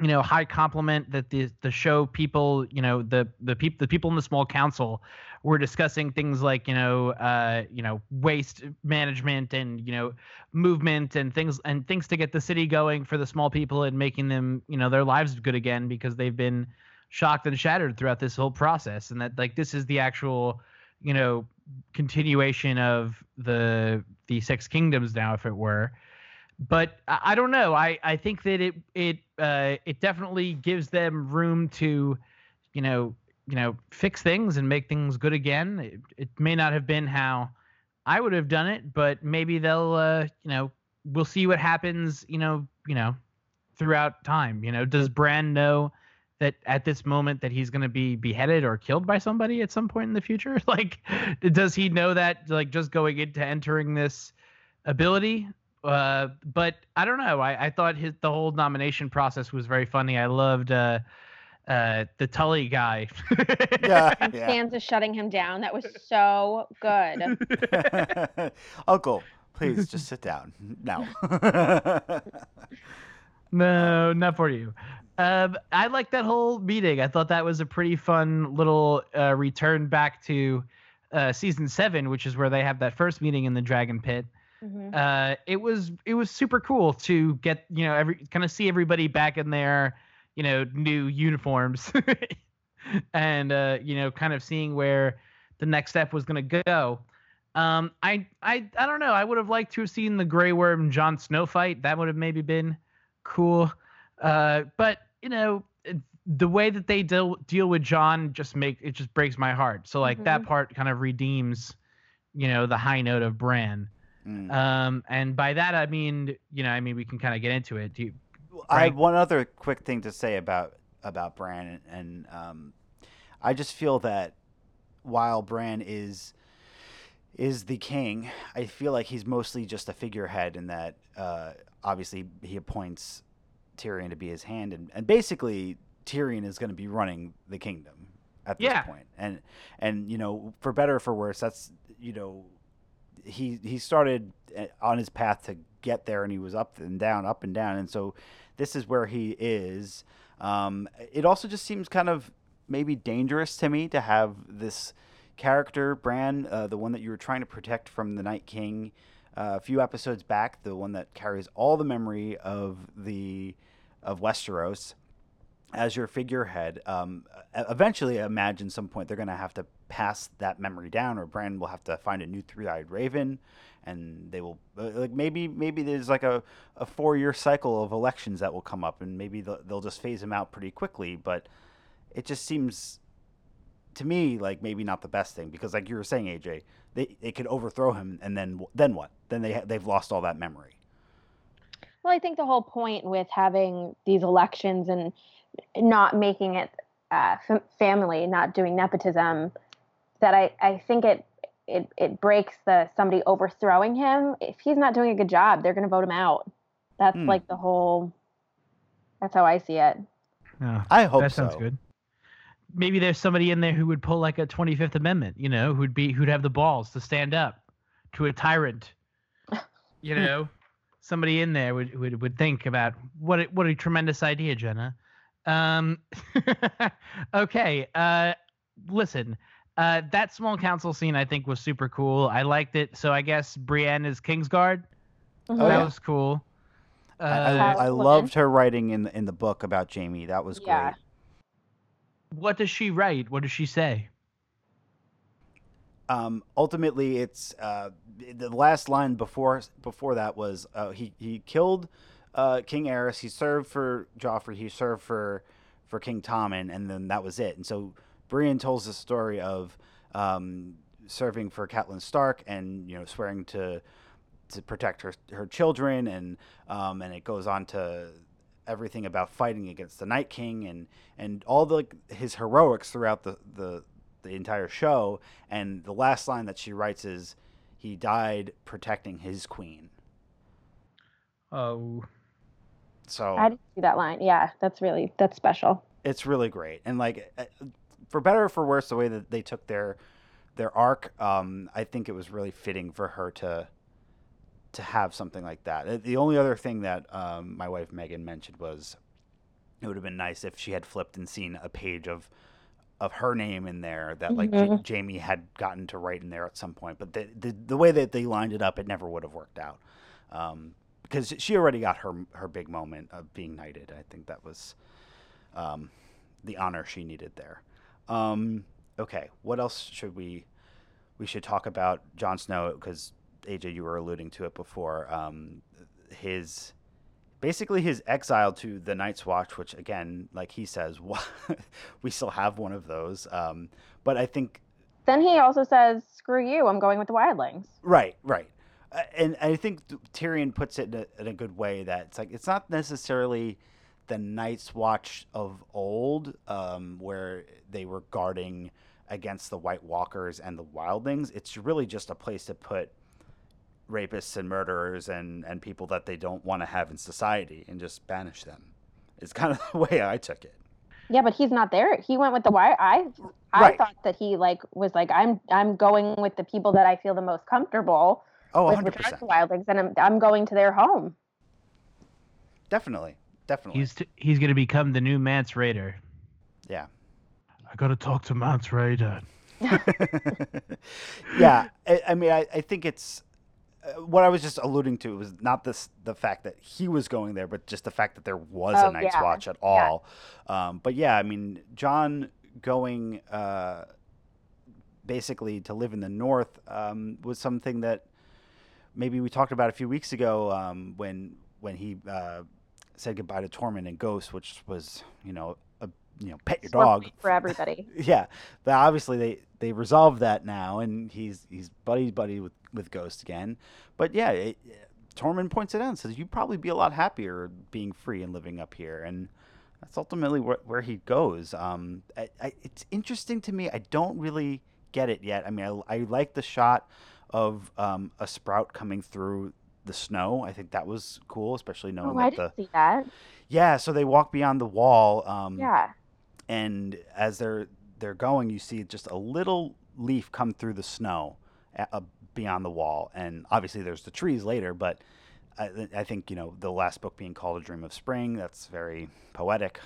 you know high compliment that the the show people you know the the people the people in the small council were discussing things like you know uh you know waste management and you know movement and things and things to get the city going for the small people and making them you know their lives good again because they've been shocked and shattered throughout this whole process. And that like this is the actual you know continuation of the the six kingdoms now if it were but I, don't know. I i think that it it uh it definitely gives them room to you know you know fix things and make things good again. It, it may not have been how i would have done it but maybe they'll uh you know we'll see what happens you know you know throughout time. You know does Bran know that at this moment that he's going to be beheaded or killed by somebody at some point in the future? Like does he know that like just going into entering this ability uh, but i don't know I, I thought his the whole nomination process was very funny i loved uh, uh, the Tully guy. yeah, and yeah. Sansa shutting him down. That was so good. Uncle, please just sit down. No. no, not for you. Um, I like that whole meeting. I thought that was a pretty fun little uh, return back to uh, season seven, which is where they have that first meeting in the Dragon Pit. Mm-hmm. Uh, it was it was super cool to get you know every kind of see everybody back in their you know new uniforms, and uh, you know kind of seeing where the next step was going to go. Um, I I I don't know. I would have liked to have seen the Grey Worm Jon Snow fight. That would have maybe been cool. Uh, but you know, the way that they deal deal with Jon just make it just breaks my heart. So like mm-hmm. that part kind of redeems, you know, the high note of Bran. Mm. Um, and by that I mean, you know, I mean we can kind of get into it. You, I have one other quick thing to say about about Bran, and, and um, I just feel that while Bran is is the king, I feel like he's mostly just a figurehead, in that uh, obviously he appoints Tyrion to be his hand, and, and basically Tyrion is going to be running the kingdom at this yeah. point. And and you know, for better or for worse, that's you know, he he started eh, on his path to get there, and he was up and down, up and down, and so this is where he is. Um, it also just seems kind of maybe dangerous to me to have this character, Bran, uh, the one that you were trying to protect from the Night King uh, a few episodes back, the one that carries all the memory of the of Westeros as your figurehead. Um, eventually, I imagine some point they're going to have to pass that memory down, or Bran will have to find a new three-eyed raven, and they will uh, like maybe maybe there's like a, a four-year cycle of elections that will come up, and maybe they'll, they'll just phase him out pretty quickly. But it just seems to me like maybe not the best thing because, like you were saying, AJ, they they could overthrow him, and then then what? Then they they've lost all that memory. Well, I think the whole point with having these elections and not making it uh, f- family, not doing nepotism, that I, I think it, it it breaks the somebody overthrowing him. If he's not doing a good job, they're going to vote him out. That's mm. like the whole. That's how I see it. Yeah, I hope that sounds good maybe there's somebody in there who would pull like a 25th Amendment, you know, who'd be who'd have the balls to stand up to a tyrant. You know, somebody in there would would, would think about what a, what a tremendous idea, Jenna. Um, okay, uh, listen. Uh, that small council scene I think was super cool. I liked it. So I guess Brienne is Kingsguard. Mm-hmm. that yeah. was cool. Uh, I, I, I loved her writing in the, in the book about Jaime. That was yeah. great. What does she write? What does she say? Um, ultimately, it's uh, the last line before before that was uh, he he killed uh, King Aerys. He served for Joffrey. He served for for King Tommen, and then that was it. And so Brienne tells the story of um, serving for Catelyn Stark and you know swearing to to protect her her children, and um, and it goes on to everything about fighting against the Night King and and all the like, his heroics throughout the, the the entire show. And the last line that she writes is, "He died protecting his queen." Oh. So I didn't see that line. Yeah, that's really that's special. It's really great, and like, uh, for better or for worse, the way that they took their their arc, um, I think it was really fitting for her to to have something like that. The only other thing that um, my wife Megan mentioned was it would have been nice if she had flipped and seen a page of of her name in there that like mm-hmm. J- Jaime had gotten to write in there at some point. But the, the, the way that they lined it up, it never would have worked out. Um, because she already got her her big moment of being knighted. I think that was um, the honor she needed there. Um, okay, what else should we we should talk about Jon Snow because AJ, you were alluding to it before. Um, his basically his exile to the Night's Watch, which again, like he says, we still have one of those. Um, but I think then he also says, "Screw you! I'm going with the Wildlings." Right, right. Uh, and I think Tyrion puts it in a, in a, good way that it's like it's not necessarily the Night's Watch of old, um, where they were guarding against the White Walkers and the Wildlings. It's really just a place to put rapists and murderers and, and people that they don't want to have in society and just banish them. It's kind of the way I took it. Yeah, but he's not there. He went with the wire. I I right. thought that he like was like I'm I'm going with the people that I feel the most comfortable oh, with 100%. regards to wildlings, and I'm I'm going to their home. Definitely, definitely. He's t- he's going to become the new Mance Rayder. Yeah. I got to talk to Mance Rayder. yeah, I, I mean, I, I think it's uh, what I was just alluding to was not this the fact that he was going there, but just the fact that there was oh, a Night's yeah. Watch at all. Yeah. Um, but yeah, I mean, Jon going uh, basically to live in the North um, was something that maybe we talked about a few weeks ago um, when when he uh, said goodbye to Tormund and Ghost, which was you know a you know pet your dog for everybody. yeah, but obviously they they resolved that now, and he's he's buddy buddy with with Ghost again. But yeah, it, Tormund points it out and says you'd probably be a lot happier being free and living up here, and that's ultimately where, where he goes. Um, I, I, it's interesting to me. I don't really get it yet. I mean, I, I like the shot of um, a sprout coming through the snow. I think that was cool, especially knowing oh, that I didn't the see that. Yeah, so they walk beyond the wall. Um, yeah. And as they're they're going, you see just a little leaf come through the snow, uh, beyond the wall. And obviously, there's the trees later, but I, I, think you know the last book being called a dream of spring. That's very poetic,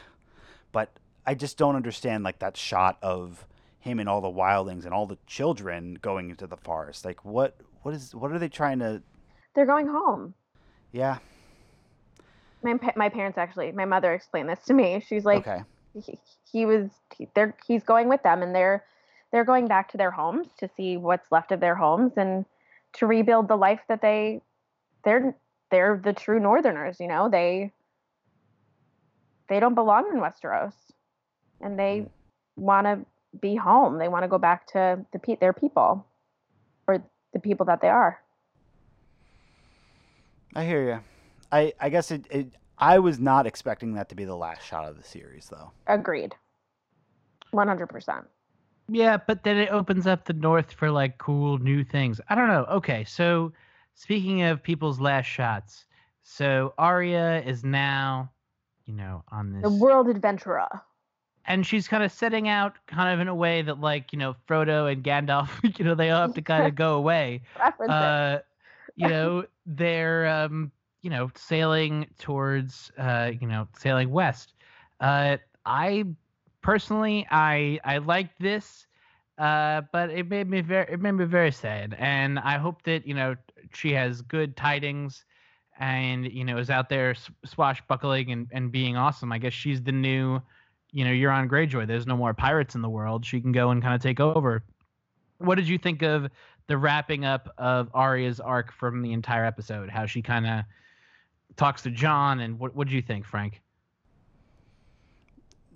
but I just don't understand like that shot of him and all the wildlings and all the children going into the forest. Like what what is what are they trying to? They're going home. Yeah. My my parents actually, my mother explained this to me. She's like, okay. he, he was he, they're he's going with them, and they're they're going back to their homes to see what's left of their homes and to rebuild the life that they they're they're the true northerners you know they they don't belong in westeros and they mm. want to be home they want to go back to the their people or the people that they are i hear you i i guess it, it i was not expecting that to be the last shot of the series though agreed 100% yeah, but then it opens up the north for like cool new things. I don't know. Okay, so speaking of people's last shots, so Arya is now, you know, on this the world adventurer. And she's kind of setting out kind of in a way that like, you know, Frodo and Gandalf, you know, they all have to kind of go away. uh, you know, they're um, you know, sailing towards uh, you know, sailing west. Uh I personally, I I liked this, uh, but it made me very it made me very sad, and I hope that you know she has good tidings, and you know is out there swashbuckling and and being awesome. I guess she's the new, you know, Euron Greyjoy. There's no more pirates in the world. She can go and kind of take over. What did you think of the wrapping up of Arya's arc from the entire episode? How she kind of talks to Jon, and what what did you think, Frank?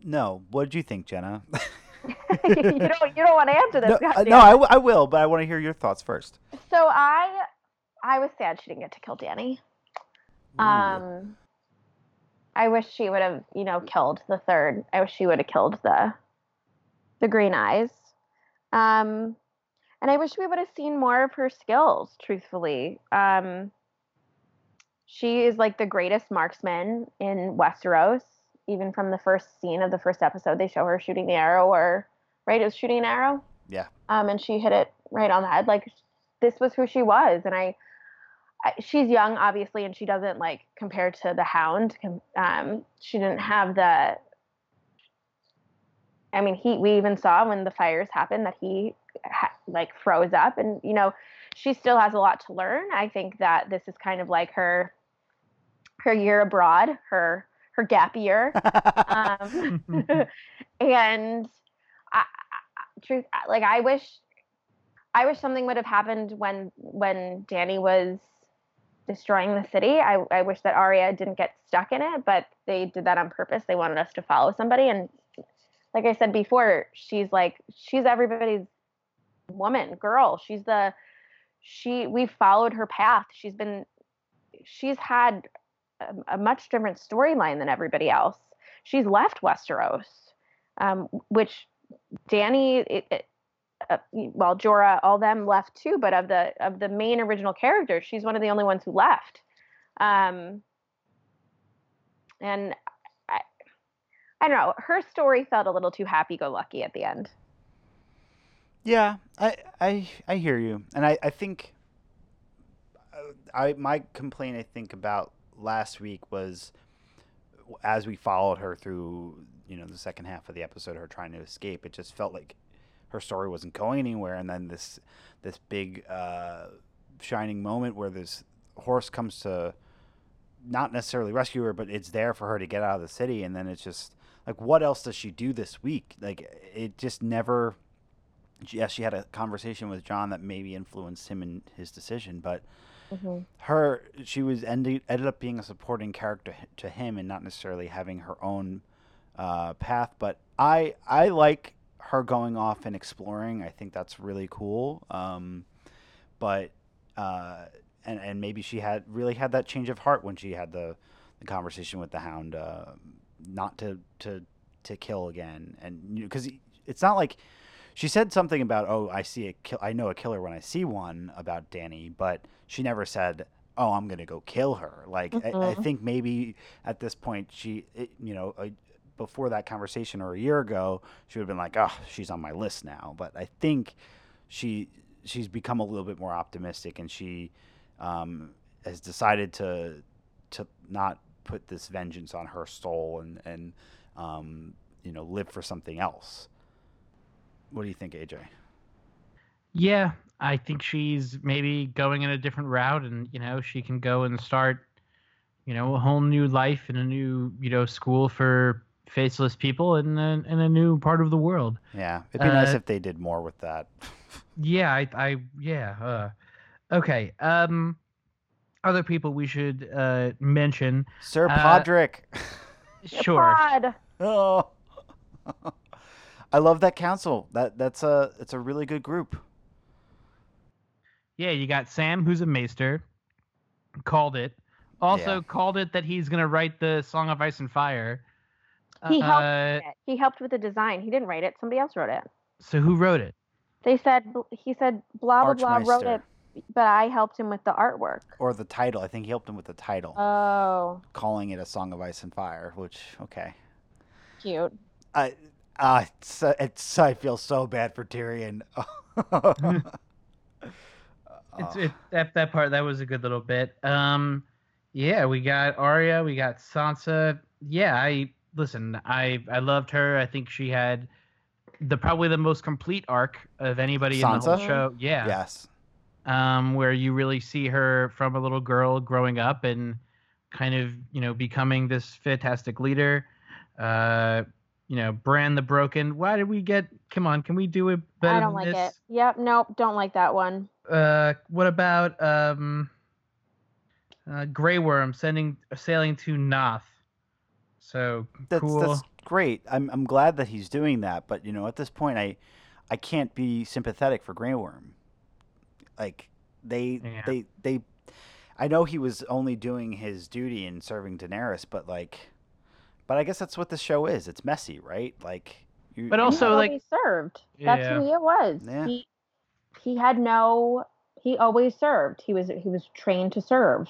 No. What did you think, Jenna? you don't. You don't want to answer this. No, uh, no I, w- I will, but I want to hear your thoughts first. So I, I was sad she didn't get to kill Dany. Ooh. Um, I wish she would have, you know, killed the third. I wish she would have killed the, the green eyes. Um, and I wish we would have seen more of her skills. Truthfully, um, she is like the greatest marksman in Westeros even from the first scene of the first episode, they show her shooting the arrow, or right, it was shooting an arrow. Yeah. Um, and she hit it right on the head. Like this was who she was, and I, she's young, obviously, and she doesn't like compared to the Hound. Um, she didn't have the. I mean, he. We even saw when the fires happened that he ha- like froze up, and you know, she still has a lot to learn. I think that this is kind of like her. Her year abroad, her her gap year, um, and I, I, truth, like I wish I wish something would have happened when when Dany was destroying the city. I, I wish that Arya didn't get stuck in it, but they did that on purpose. They wanted us to follow somebody. And like I said before, she's like, she's everybody's woman, girl. She's the, she, we followed her path. She's been, she's had a, a much different storyline than everybody else. She's left Westeros, um, which Dany, it, it, uh, well Jorah, all them left too, but of the of the main original characters, she's one of the only ones who left. Um, and I, I don't know, her story felt a little too happy-go-lucky at the end. Yeah, I I I hear you, and I I think uh, I my complaint I think about last week was as we followed her through you know the second half of the episode, her trying to escape. It just felt like her story wasn't going anywhere, and then this this big uh, shining moment where this horse comes to not necessarily rescue her, but it's there for her to get out of the city, and then it's just like, what else does she do this week? Like, it just never. Yes, she had a conversation with Jon that maybe influenced him in his decision, but mm-hmm. her she was ended ended up being a supporting character to him and not necessarily having her own uh, path. But I I like her going off and exploring, I think that's really cool. Um, but uh, and and maybe she had really had that change of heart when she had the, the conversation with the Hound, uh, not to to to kill again, and because you know, it's not like she said something about oh I see a kill I know a killer when I see one about Dany, but she never said oh I'm gonna go kill her. Like mm-hmm. I, I, mm-hmm. think maybe at this point she it, you know a, before that conversation or a year ago, she would have been like, "Oh, she's on my list now." But I think she she's become a little bit more optimistic, and she um, has decided to to not put this vengeance on her soul and and um, you know live for something else. What do you think, AJ? Yeah, I think she's maybe going in a different route, and you know she can go and start, you know, a whole new life in a new you know school for faceless people in a, in a new part of the world. Yeah, it'd be uh, nice if they did more with that. yeah, I, I yeah. Uh, okay. Um, other people we should uh, mention. Sir uh, Podrick. sure. Oh. I love that council. That that's a it's a really good group. Yeah, you got Sam, who's a maester, called it. Also yeah. called it that he's gonna write the Song of Ice and Fire. He helped. Uh, he helped with the design. He didn't write it. Somebody else wrote it. So who wrote it? They said he said blah blah blah wrote it, but I helped him with the artwork or the title. I think he helped him with the title. Oh. Calling it a Song of Ice and Fire, which okay. Cute. I uh, it's, it's I feel so bad for Tyrion. it's it, that that part that was a good little bit. Um, yeah, we got Arya, we got Sansa. Yeah, I listen, I I loved her. I think she had the probably the most complete arc of anybody Sansa? in the whole show. Yeah. Yes. Um, where you really see her from a little girl growing up and kind of you know becoming this fantastic leader. Uh, you know, Bran the Broken. Why did we get? Come on, can we do it better? I don't like this? it. Yep, nope, don't like that one. Uh, what about um, uh, Grey Worm sending sailing to Naath? So that's, cool. That's great. I'm I'm glad that he's doing that. But you know, at this point, I I can't be sympathetic for Grey Worm. Like they yeah. they they. I know he was only doing his duty in serving Daenerys, but like, but I guess that's what the show is. It's messy, right? Like, you, but also like he served. That's yeah. who it was. Yeah. He he had no. He always served. He was he was trained to serve.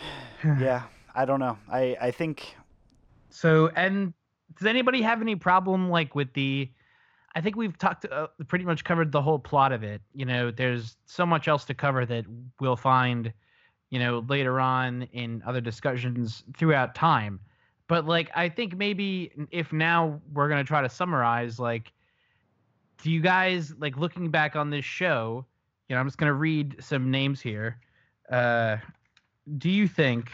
yeah, I don't know. I I think so. And does anybody have any problem like with the? I think we've talked uh, pretty much covered the whole plot of it. You know, there's so much else to cover that we'll find, you know, later on in other discussions throughout time. But like, I think maybe if now we're gonna try to summarize, like, do you guys like looking back on this show? You know, I'm just gonna read some names here. Uh, do you think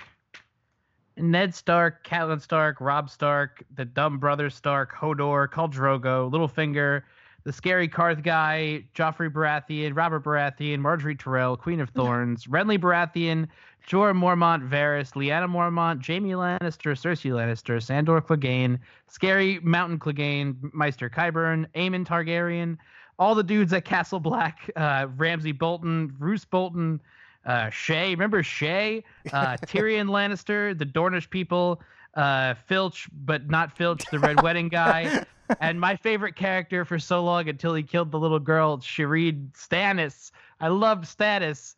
Ned Stark, Catelyn Stark, Robb Stark, the dumb brother Stark, Hodor, Khal Drogo, Littlefinger, the scary Qarth guy, Joffrey Baratheon, Robert Baratheon, Margaery Tyrell, Queen of Thorns, Renly Baratheon, Jorah Mormont, Varys, Lyanna Mormont, Jaime Lannister, Cersei Lannister, Sandor Clegane, Scary Mountain Clegane, Maester Qyburn, Aemon Targaryen, all the dudes at Castle Black, uh, Ramsay Bolton, Roose Bolton, uh, Shae. Remember Shae? Uh, Tyrion Lannister, the Dornish people, uh, Filch, but not Filch, the Red Wedding guy. And my favorite character for so long until he killed the little girl, Shireen Stannis. I loved Stannis.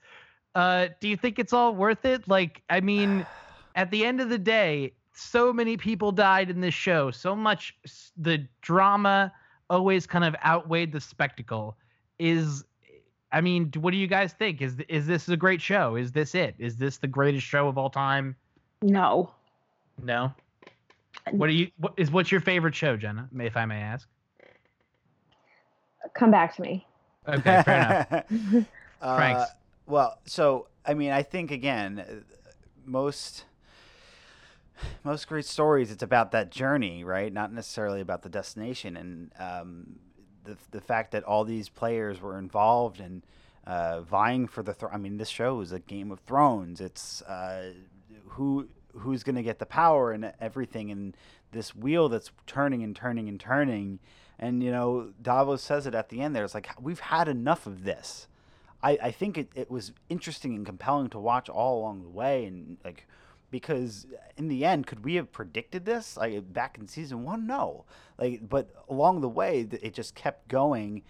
Uh, do you think it's all worth it? Like, I mean, at the end of the day, so many people died in this show. So much the drama always kind of outweighed the spectacle. Is I mean, what do you guys think? Is is this a great show? Is this it? Is this the greatest show of all time? No. No. What do you? What is what's your favorite show, Jenna? If I may ask. Come back to me. Okay, fair enough. uh, Well, so I mean, I think again, most most great stories it's about that journey, right? Not necessarily about the destination. And um, the the fact that all these players were involved and uh, vying for the. Th- I mean, this show is a Game of Thrones. It's uh, who who's going to get the power and everything, and this wheel that's turning and turning and turning. And you know, Davos says it at the end. There, it's like we've had enough of this. I, I think it, it was interesting and compelling to watch all along the way, and like because in the end, could we have predicted this like back in season one? No, like but along the way, it just kept going,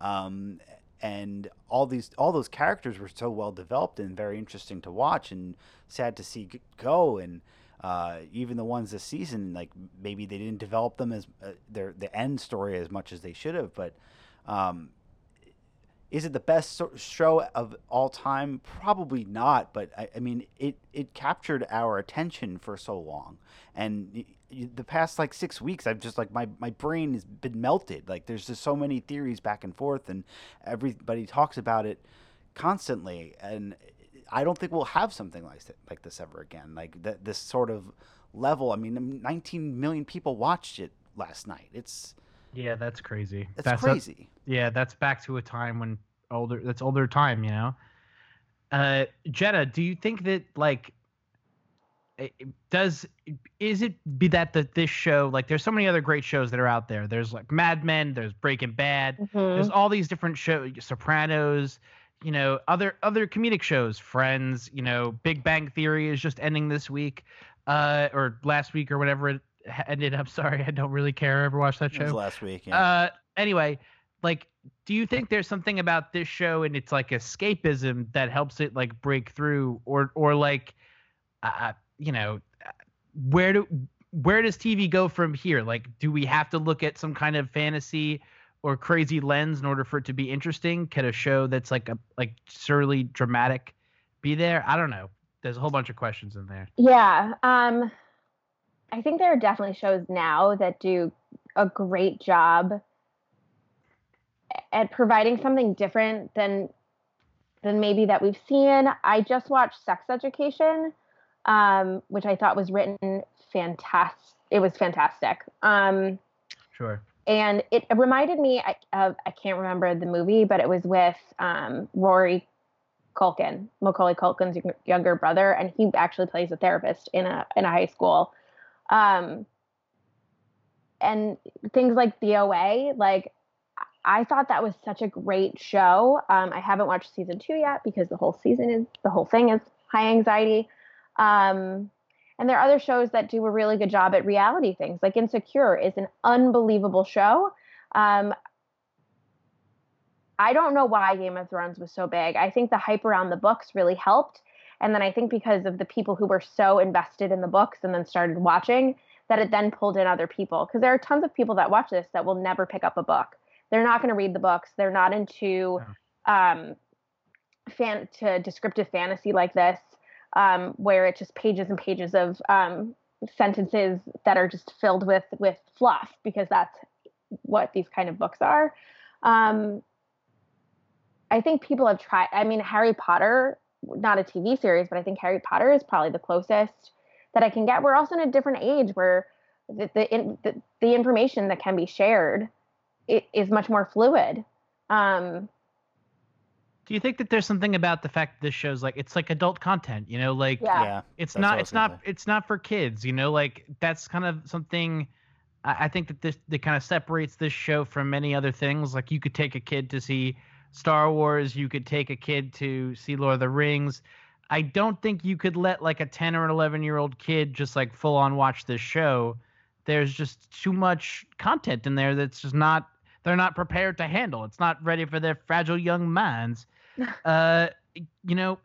um, and all these all those characters were so well developed and very interesting to watch, and sad to see go and. Uh, even the ones this season, like maybe they didn't develop them as uh, their the end story as much as they should have, but um, is it the best show of all time? Probably not, but I, I mean, it, it captured our attention for so long. And the past like six weeks, I've just like my, my brain has been melted. Like there's just so many theories back and forth, and everybody talks about it constantly. And I don't think we'll have something like like this ever again. Like th- this sort of level. I mean, 19 million people watched it last night. It's yeah, that's crazy. That's, crazy. A, yeah, that's back to a time when older. That's older time, you know. Uh, Jenna, do you think that like does is it be that that this show like there's so many other great shows that are out there there's like mad men there's breaking bad mm-hmm. there's all these different shows sopranos you know other other comedic shows friends you know big bang theory is just ending this week uh or last week or whatever it ended up. Sorry, I don't really care. Ever watch that show? last week. Yeah. Uh, anyway, like, do you think there's something about this show and it's like escapism that helps it like break through, or or like, uh, you know, where do where does TV go from here? Like, do we have to look at some kind of fantasy or crazy lens in order for it to be interesting? Could a show that's like a like surly dramatic be there? I don't know. There's a whole bunch of questions in there. Yeah. Um I think there are definitely shows now that do a great job at providing something different than than maybe that we've seen. I just watched Sex Education, um, which I thought was written fantastic. It was fantastic. Um, sure. And it reminded me of I can't remember the movie, but it was with um, Rory Culkin, Macaulay Culkin's younger brother, and he actually plays a therapist in a in a high school. Um, and things like the OA, like I thought that was such a great show. Um, I haven't watched season two yet because the whole season is the whole thing is high anxiety. Um, and there are other shows that do a really good job at reality things. Like Insecure is an unbelievable show. Um, I don't know why Game of Thrones was so big. I think the hype around the books really helped. And then I think because of the people who were so invested in the books and then started watching, that it then pulled in other people. Because there are tons of people that watch this that will never pick up a book. they're not going to read the books. They're not into um, fan to descriptive fantasy like this, um, where it's just pages and pages of um, sentences that are just filled with with fluff because that's what these kind of books are. Um, I think people have tried. I mean, Harry Potter, not a TV series, but I think Harry Potter is probably the closest that I can get. We're also in a different age where the the, the, the information that can be shared is much more fluid. Um, do you think that there's something about the fact that this show's like it's like adult content you know like yeah, yeah it's not it's not say. it's not for kids you know like that's kind of something I, I think that this that kind of separates this show from many other things. Like you could take a kid to see star wars you could take a kid to see lord of the rings. I don't think you could let like a 10 or an 11 year old kid just like full on watch this show. There's just too much content in there that's just not they're not prepared to handle. It's not ready for their fragile young minds. uh, you know,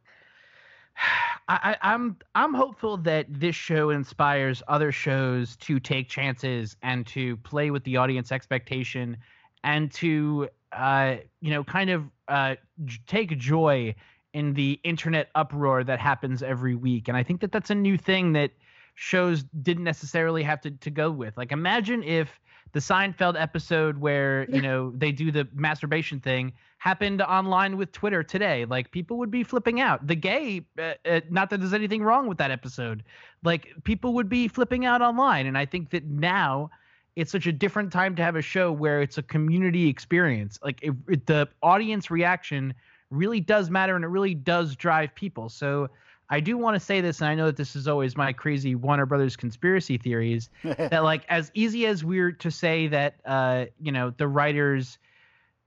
I, I'm I'm hopeful that this show inspires other shows to take chances and to play with the audience expectation and to uh, you know kind of uh, j- take joy in the internet uproar that happens every week. And I think that that's a new thing that shows didn't necessarily have to, to go with. Like imagine if the Seinfeld episode where you know they do the masturbation thing happened online with Twitter today. Like people would be flipping out. The gay, uh, uh, not that there's anything wrong with that episode. Like people would be flipping out online, and I think that now it's such a different time to have a show where it's a community experience. Like it, it, the audience reaction really does matter, and it really does drive people. So I do want to say this, and I know that this is always my crazy Warner Brothers conspiracy theories. that like as easy as we're to say that, uh, you know, the writers,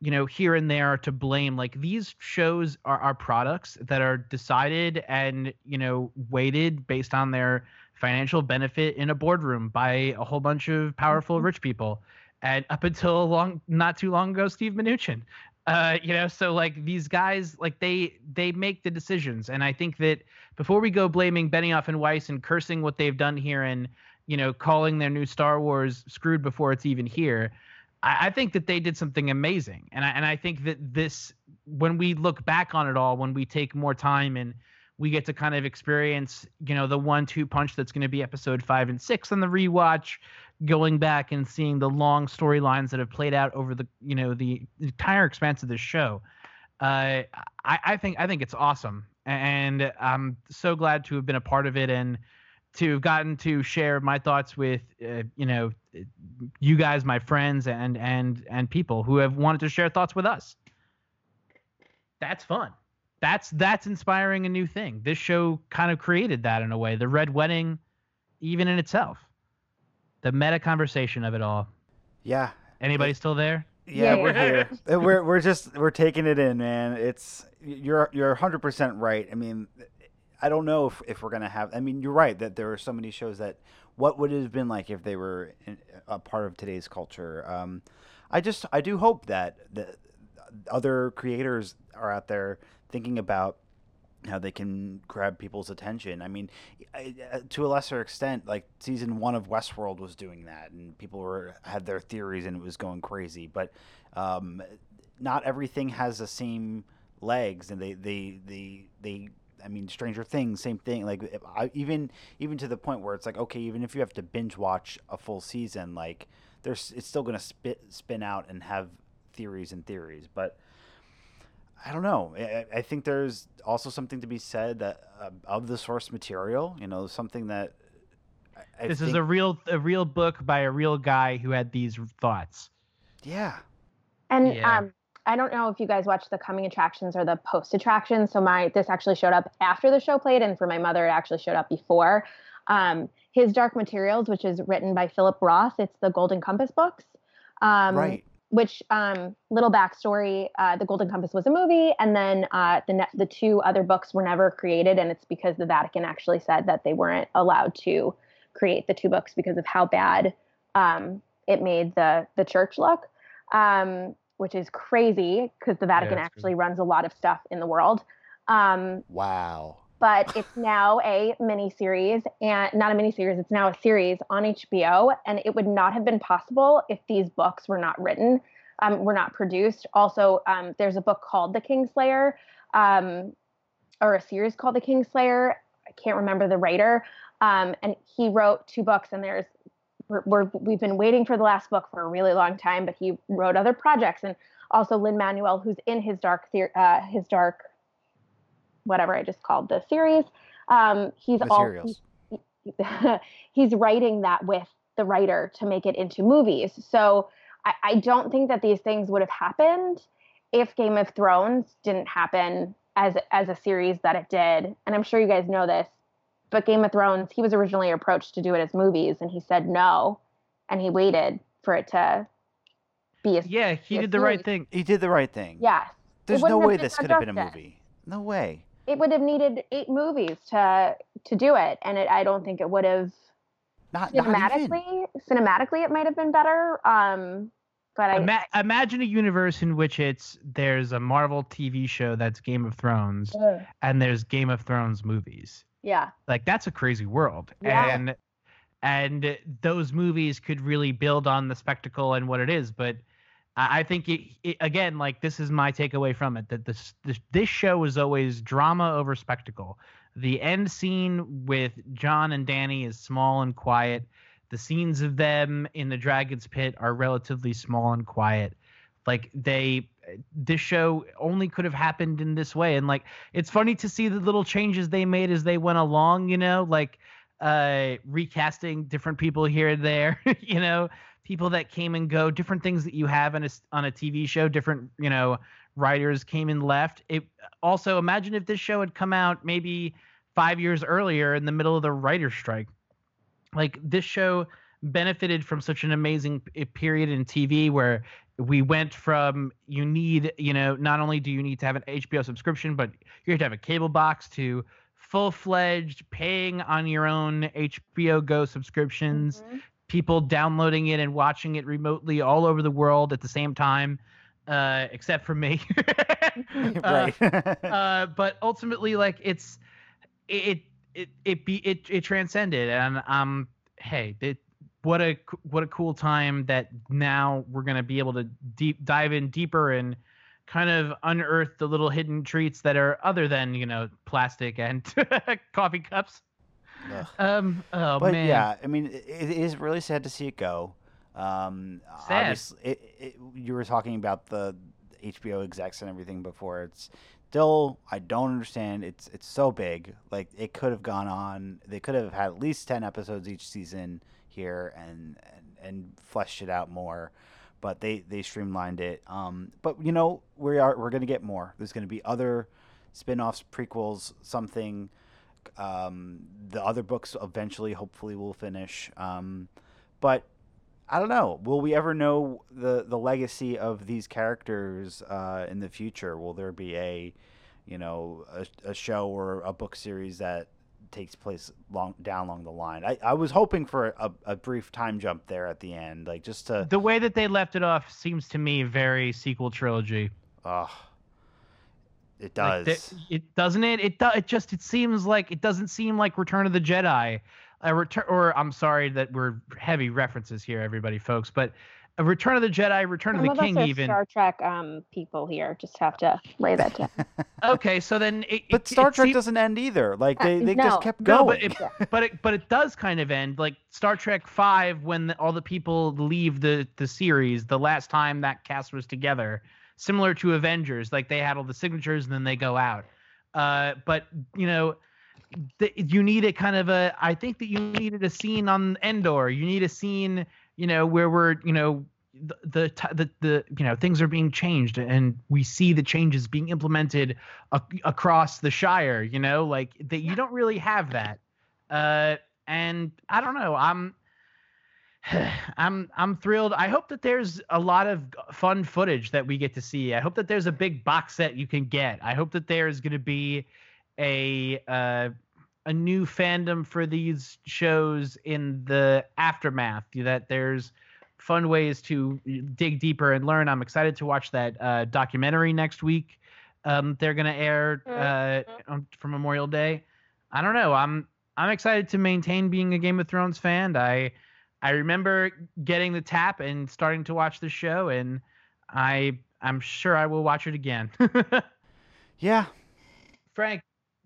you know, here and there are to blame. Like these shows are, are products that are decided and you know weighted based on their financial benefit in a boardroom by a whole bunch of powerful mm-hmm. rich people. And up until long, not too long ago, Steve Mnuchin. Uh, you know, so like these guys, like they they make the decisions, and I think that before we go blaming Benioff and Weiss and cursing what they've done here and you know calling their new Star Wars screwed before it's even here, I, I think that they did something amazing, and I and I think that this when we look back on it all, when we take more time and we get to kind of experience, you know, the one-two punch that's going to be episode five and six on the rewatch, going back and seeing the long storylines that have played out over the you know the entire expanse of this show. Uh, I, I think I think it's awesome, and I'm so glad to have been a part of it and to have gotten to share my thoughts with uh, you know you guys, my friends, and and and people who have wanted to share thoughts with us. That's fun. That's that's inspiring a new thing. This show kind of created that in a way. The Red Wedding, even in itself the meta conversation of it all. Yeah. Anybody still there? Yeah, yeah. we're here. we're we're just we're taking it in, man. It's you're you're 100% right. I mean, I don't know if, if we're gonna have. I mean, you're right that there are so many shows that what would it have been like if they were in, a part of today's culture. Um, I just I do hope that the other creators are out there thinking about how they can grab people's attention. I mean, uh, to a lesser extent, like season one of Westworld was doing that, and people were had their theories, and it was going crazy. But um, not everything has the same legs, and they they they they. I mean, Stranger Things, same thing. Like I, even even to the point where it's like, okay, even if you have to binge watch a full season, like there's it's still gonna spit spin out and have theories and theories, but I don't know. I, I, think there's also something to be said that uh, of the source material. You know, something that I, this think... is a real a real book by a real guy who had these thoughts. Yeah. And yeah. um, I don't know if you guys watch the coming attractions or the post attractions. So my this actually showed up after the show played, and for my mother, it actually showed up before. Um, his Dark Materials, which is written by Philip Roth. It's the Golden Compass books. Um, right which um, little backstory uh, the golden compass was a movie and then uh, the, ne- the two other books were never created and it's because the vatican actually said that they weren't allowed to create the two books because of how bad um, it made the, the church look um, which is crazy because the vatican yeah, actually runs a lot of stuff in the world. Um, wow but it's now a mini series and not a mini series it's now a series on hbo and it would not have been possible if these books were not written um, were not produced. Also, um, there's a book called The Kingslayer, um, or a series called The Kingslayer. I can't remember the writer, um, and he wrote two books. And there's we're, we have been waiting for the last book for a really long time, but he wrote other projects, and also Lin Manuel, who's in his dark uh, his dark whatever I just called the series. Um, he's all he's writing that with the writer to make it into movies. So I, I don't think that these things would have happened if Game of Thrones didn't happen as as a series that it did. And I'm sure you guys know this, but Game of Thrones, he was originally approached to do it as movies, and he said no, and he waited for it to be a yeah. He did the right thing. He did the right thing. Yes. There's no way this could have been a movie. No way. It would have needed eight movies to to do it, and it, I don't think it would have not cinematically, not cinematically, it might have been better. Um, but I Ima- imagine a universe in which it's there's a Marvel TV show that's Game of Thrones, Ugh. and there's Game of Thrones movies. Yeah, like that's a crazy world, yeah. and and those movies could really build on the spectacle and what it is. But I think it, it, again, like this is my takeaway from it that this, this this show is always drama over spectacle. The end scene with Jon and Dany is small and quiet. The scenes of them in the Dragon's Pit are relatively small and quiet. Like they this show only could have happened in this way and like it's funny to see the little changes they made as they went along, you know, like uh recasting different people here and there, you know, people that came and go, different things that you have on a on a TV show, different, you know, writers came and left. It also imagine if this show had come out maybe five years earlier in the middle of the writer's strike. Like this show benefited from such an amazing period in TV where we went from you need, you know, not only do you need to have an HBO subscription, but you have to have a cable box to full fledged paying on your own HBO Go subscriptions, mm-hmm. People downloading it and watching it remotely all over the world at the same time uh, except for me. right. uh, uh, but ultimately, like it's it it it be it it transcended, and um, hey, it what a what a cool time that now we're gonna be able to deep dive in deeper and kind of unearth the little hidden treats that are other than you know plastic and coffee cups. Um. Oh but man. yeah, I mean, it, it is really sad to see it go. Um, Sad. Obviously, it, it, you were talking about the HBO execs and everything before. It's still I don't understand. It's it's so big. Like it could have gone on. They could have had at least ten episodes each season here and and, and fleshed it out more. But they they streamlined it. Um, but you know we are we're gonna get more. There's gonna be other spin-offs, prequels, something. Um, the other books eventually, hopefully, will finish. Um, but I don't know. Will we ever know the the legacy of these characters uh, in the future? Will there be a, you know, a, a, show or a book series that takes place long down along the line? I, I was hoping for a, a brief time jump there at the end, like just to. The way that they left it off seems to me very sequel trilogy. Ugh. It does. Like the, it doesn't it. It do, it just it seems like it doesn't seem like Return of the Jedi a return, or I'm sorry that we're heavy references here, everybody, folks, but a Return of the Jedi, Return Some of the of King, even Star Trek um, people here. Just have to lay that down. okay, so then, it, but it, Star it Trek seems, doesn't end either. Like they, they no. just kept going. No, but it, but it, but it does kind of end like Star Trek Five when the, all the people leave the the series. The last time that cast was together, similar to Avengers, like they had all the signatures and then they go out. Uh, but you know the, you need a kind of a I think that you needed a scene on Endor. You need a scene, you know, where we're, you know, the, the the the, you know things are being changed and we see the changes being implemented a, across the Shire. You know, like that you don't really have that. Uh, and I don't know. I'm I'm I'm thrilled. I hope that there's a lot of fun footage that we get to see. I hope that there's a big box set you can get. I hope that there's going to be a uh, a new fandom for these shows in the aftermath. That there's fun ways to dig deeper and learn. I'm excited to watch that uh, documentary next week. Um, they're gonna air uh, for Memorial Day. I don't know. I'm I'm excited to maintain being a Game of Thrones fan. I I remember getting the tap and starting to watch the show, and I I'm sure I will watch it again. yeah. Frank,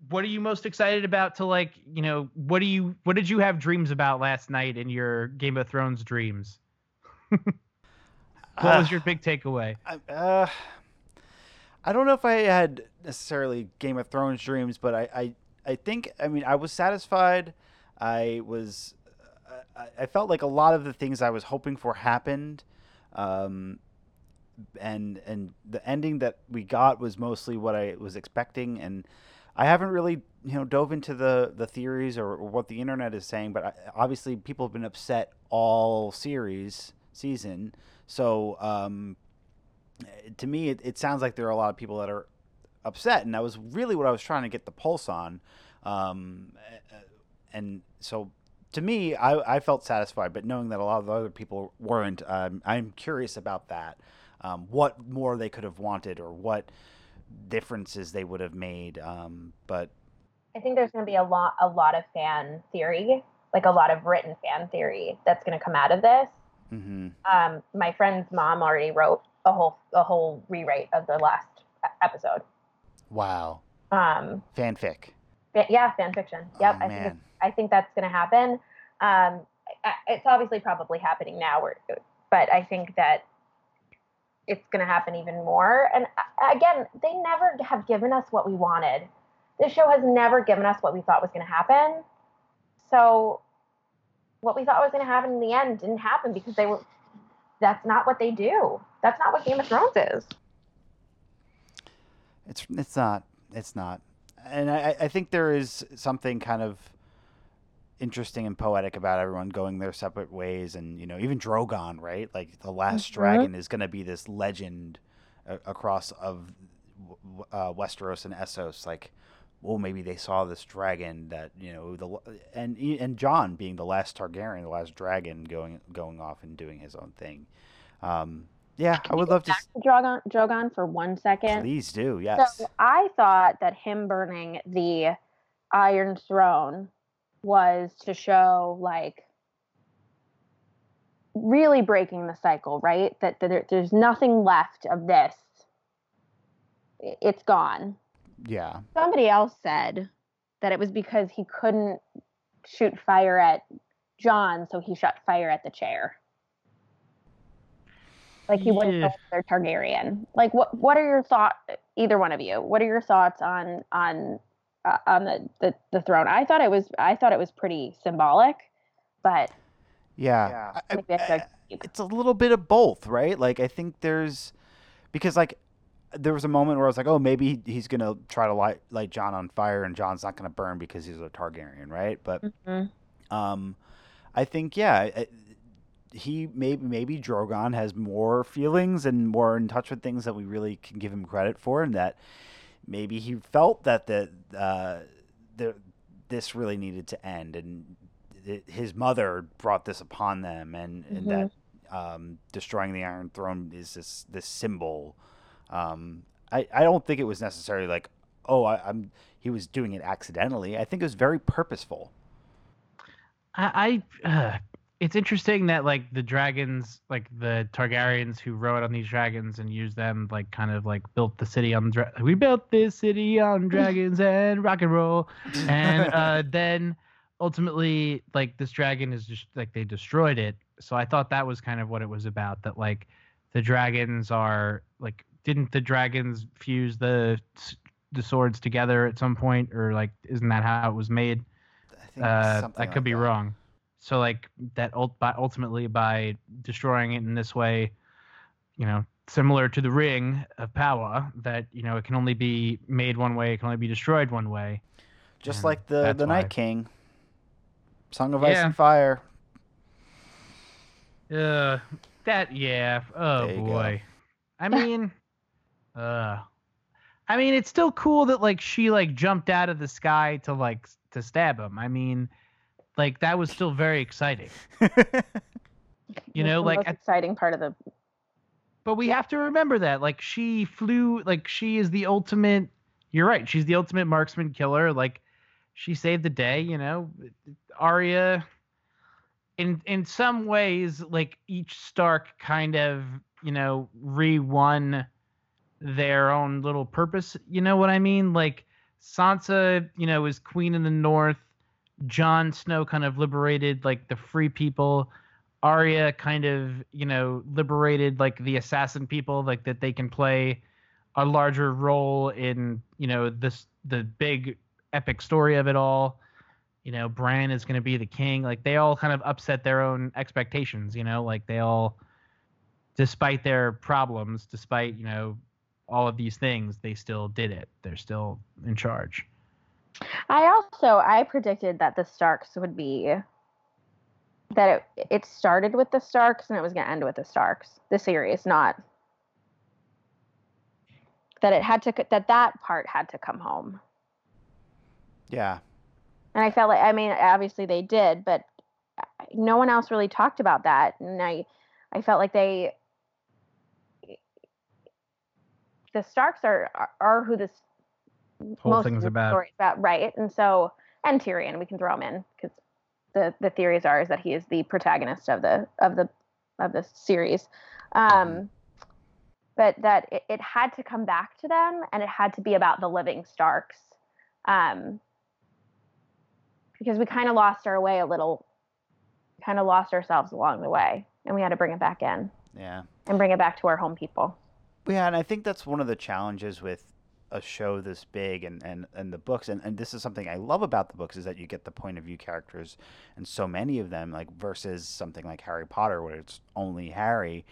what are you most excited about to like, you know, what do you what did you have dreams about last night in your Game of Thrones dreams? what uh, was your big takeaway? Uh, I don't know if I had necessarily Game of Thrones dreams, but I, I, I think I mean I was satisfied. I was I felt like a lot of the things I was hoping for happened. Um, and and the ending that we got was mostly what I was expecting and I haven't really you know dove into the the theories or, or what the internet is saying but I, obviously people have been upset all series season so um, to me it, it sounds like there are a lot of people that are upset and that was really what I was trying to get the pulse on um, and so to me, I, I felt satisfied, but knowing that a lot of other people weren't, um, I'm curious about that. Um, what more they could have wanted, or what differences they would have made. Um, but I think there's going to be a lot, a lot of fan theory, like a lot of written fan theory that's going to come out of this. Mm-hmm. Um, my friend's mom already wrote a whole, a whole rewrite of the last episode. Wow. Um, fanfic. yeah, fan fiction. Yep. Oh, I think I think that's going to happen. Um, it's obviously probably happening now, but I think that it's going to happen even more. And again, they never have given us what we wanted. This show has never given us what we thought was going to happen. So, what we thought was going to happen in the end didn't happen because they were. That's not what they do. That's not what Game of Thrones is. It's it's not. It's not. And I, I think there is something kind of interesting and poetic about everyone going their separate ways and you know even Drogon right like the last mm-hmm. dragon is going to be this legend uh, across of uh, Westeros and Essos like well maybe they saw this dragon that you know the and and Jon being the last Targaryen the last dragon going going off and doing his own thing um, yeah, I would love to. Drogon, Drogon for one second. Please do. Yes. So I thought that him burning the Iron Throne was to show like really breaking the cycle, right? That, that there, there's nothing left of this. It's gone. Yeah. Somebody else said that it was because he couldn't shoot fire at Jon, so he shot fire at the chair. Like he wouldn't yeah. go Targaryen. Like what? What are your thoughts? Either one of you. What are your thoughts on on uh, on the, the the throne. I thought it was I thought it was pretty symbolic, but yeah, I, I, it's a little bit of both, right? Like I think there's because like there was a moment where I was like, oh, maybe he's gonna try to light light Jon on fire, and Jon's not gonna burn because he's a Targaryen, right? But mm-hmm. um, I think yeah. he maybe maybe Drogon has more feelings and more in touch with things that we really can give him credit for, and that maybe he felt that the uh, the this really needed to end, and his mother brought this upon them, and, mm-hmm. and that mm-hmm. um, destroying the Iron Throne is this this symbol. Um, I I don't think it was necessarily like oh I, am he was doing it accidentally. I think it was very purposeful. I, I uh, it's interesting that like the dragons, like the Targaryens who rode on these dragons and used them, like kind of like built the city on. Dra- we built this city on dragons and rock and roll, and uh, then ultimately, like this dragon is just like they destroyed it. So I thought that was kind of what it was about. That like the dragons are like didn't the dragons fuse the the swords together at some point, or like isn't that how it was made? I, think uh, I could like be that. wrong. So like that ultimately by destroying it in this way, you know, similar to the ring of power, that you know it can only be made one way, it can only be destroyed one way. Just like the the why. Night King, Song of yeah. Ice and Fire. Uh, that yeah. Oh boy. Go. I mean, uh, I mean, it's still cool that like she like jumped out of the sky to like to stab him. I mean like that was still very exciting. you know, like most exciting part of the. But we have to remember that, like, she flew, like, she is the ultimate. You're right. She's the ultimate marksman killer. Like, she saved the day. You know, Arya. In in some ways, like each Stark kind of you know, re-won their own little purpose. You know what I mean? Like Sansa, you know, is queen in the north. Jon Snow kind of liberated like the free people. Arya kind of, you know, liberated like the assassin people, like that they can play a larger role in, you know, this the big epic story of it all. You know, Bran is going to be the king. Like they all kind of upset their own expectations. You know, like they all, despite their problems, despite you know all of these things, they still did it. They're still in charge. I also I predicted that the Starks would be that it it started with the Starks and it was going to end with the Starks. The series, not that it had to that that part had to come home. Yeah. And I felt like I mean obviously they did, but no one else really talked about that and I I felt like they the Starks are are, are who this whole most thing's about. Stories about, right? And so, and Tyrion, we can throw him in because the the theories are is that he is the protagonist of the of the of the series. Um, but that it, it had to come back to them, and it had to be about the living Starks, um, because we kind of lost our way a little, kind of lost ourselves along the way, and we had to bring it back in. Yeah. And bring it back to our home people. Yeah, and I think that's one of the challenges with a show this big and, and, and the books and, and this is something I love about the books is that you get the point of view characters and so many of them like versus something like Harry Potter where it's only Harry.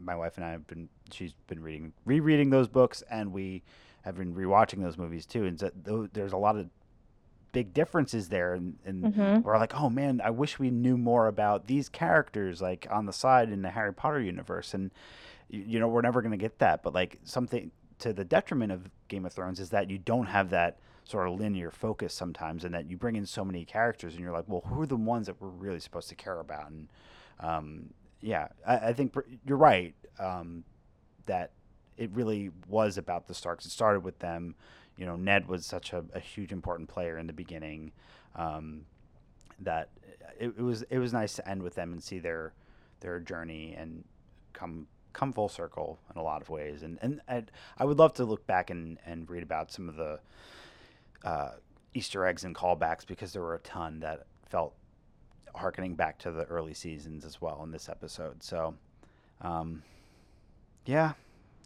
My wife and I have been she's been reading rereading those books and we have been rewatching those movies too and so there's a lot of big differences there and, and mm-hmm. we're like oh man I wish we knew more about these characters like on the side in the Harry Potter universe and you know we're never going to get that but like something to the detriment of Game of Thrones is that you don't have that sort of linear focus sometimes, and that you bring in so many characters, and you're like, well, who are the ones that we're really supposed to care about? And um, yeah, I, I, think you're right um, that it really was about the Starks. It started with them. You know, Ned was such a, a huge important player in the beginning um, that it, it was it was nice to end with them and see their their journey and come come full circle in a lot of ways. And and I'd, I would love to look back and, and read about some of the uh, Easter eggs and callbacks because there were a ton that felt harkening back to the early seasons as well in this episode. So, um, yeah.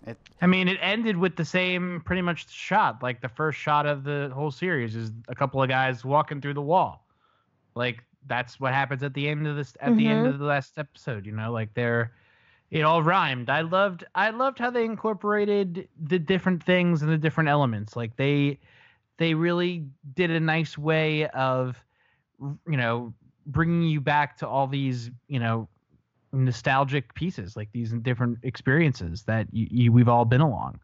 It, I mean, it ended with the same pretty much shot. Like the first shot of the whole series is a couple of guys walking through the wall. Like that's what happens at the end of this at mm-hmm. the end mm-hmm. of the last episode. You know, like they're it all rhymed. I loved I loved how they incorporated the different things and the different elements. Like they they really did a nice way of you know bringing you back to all these you know nostalgic pieces like these different experiences that you, you we've all been along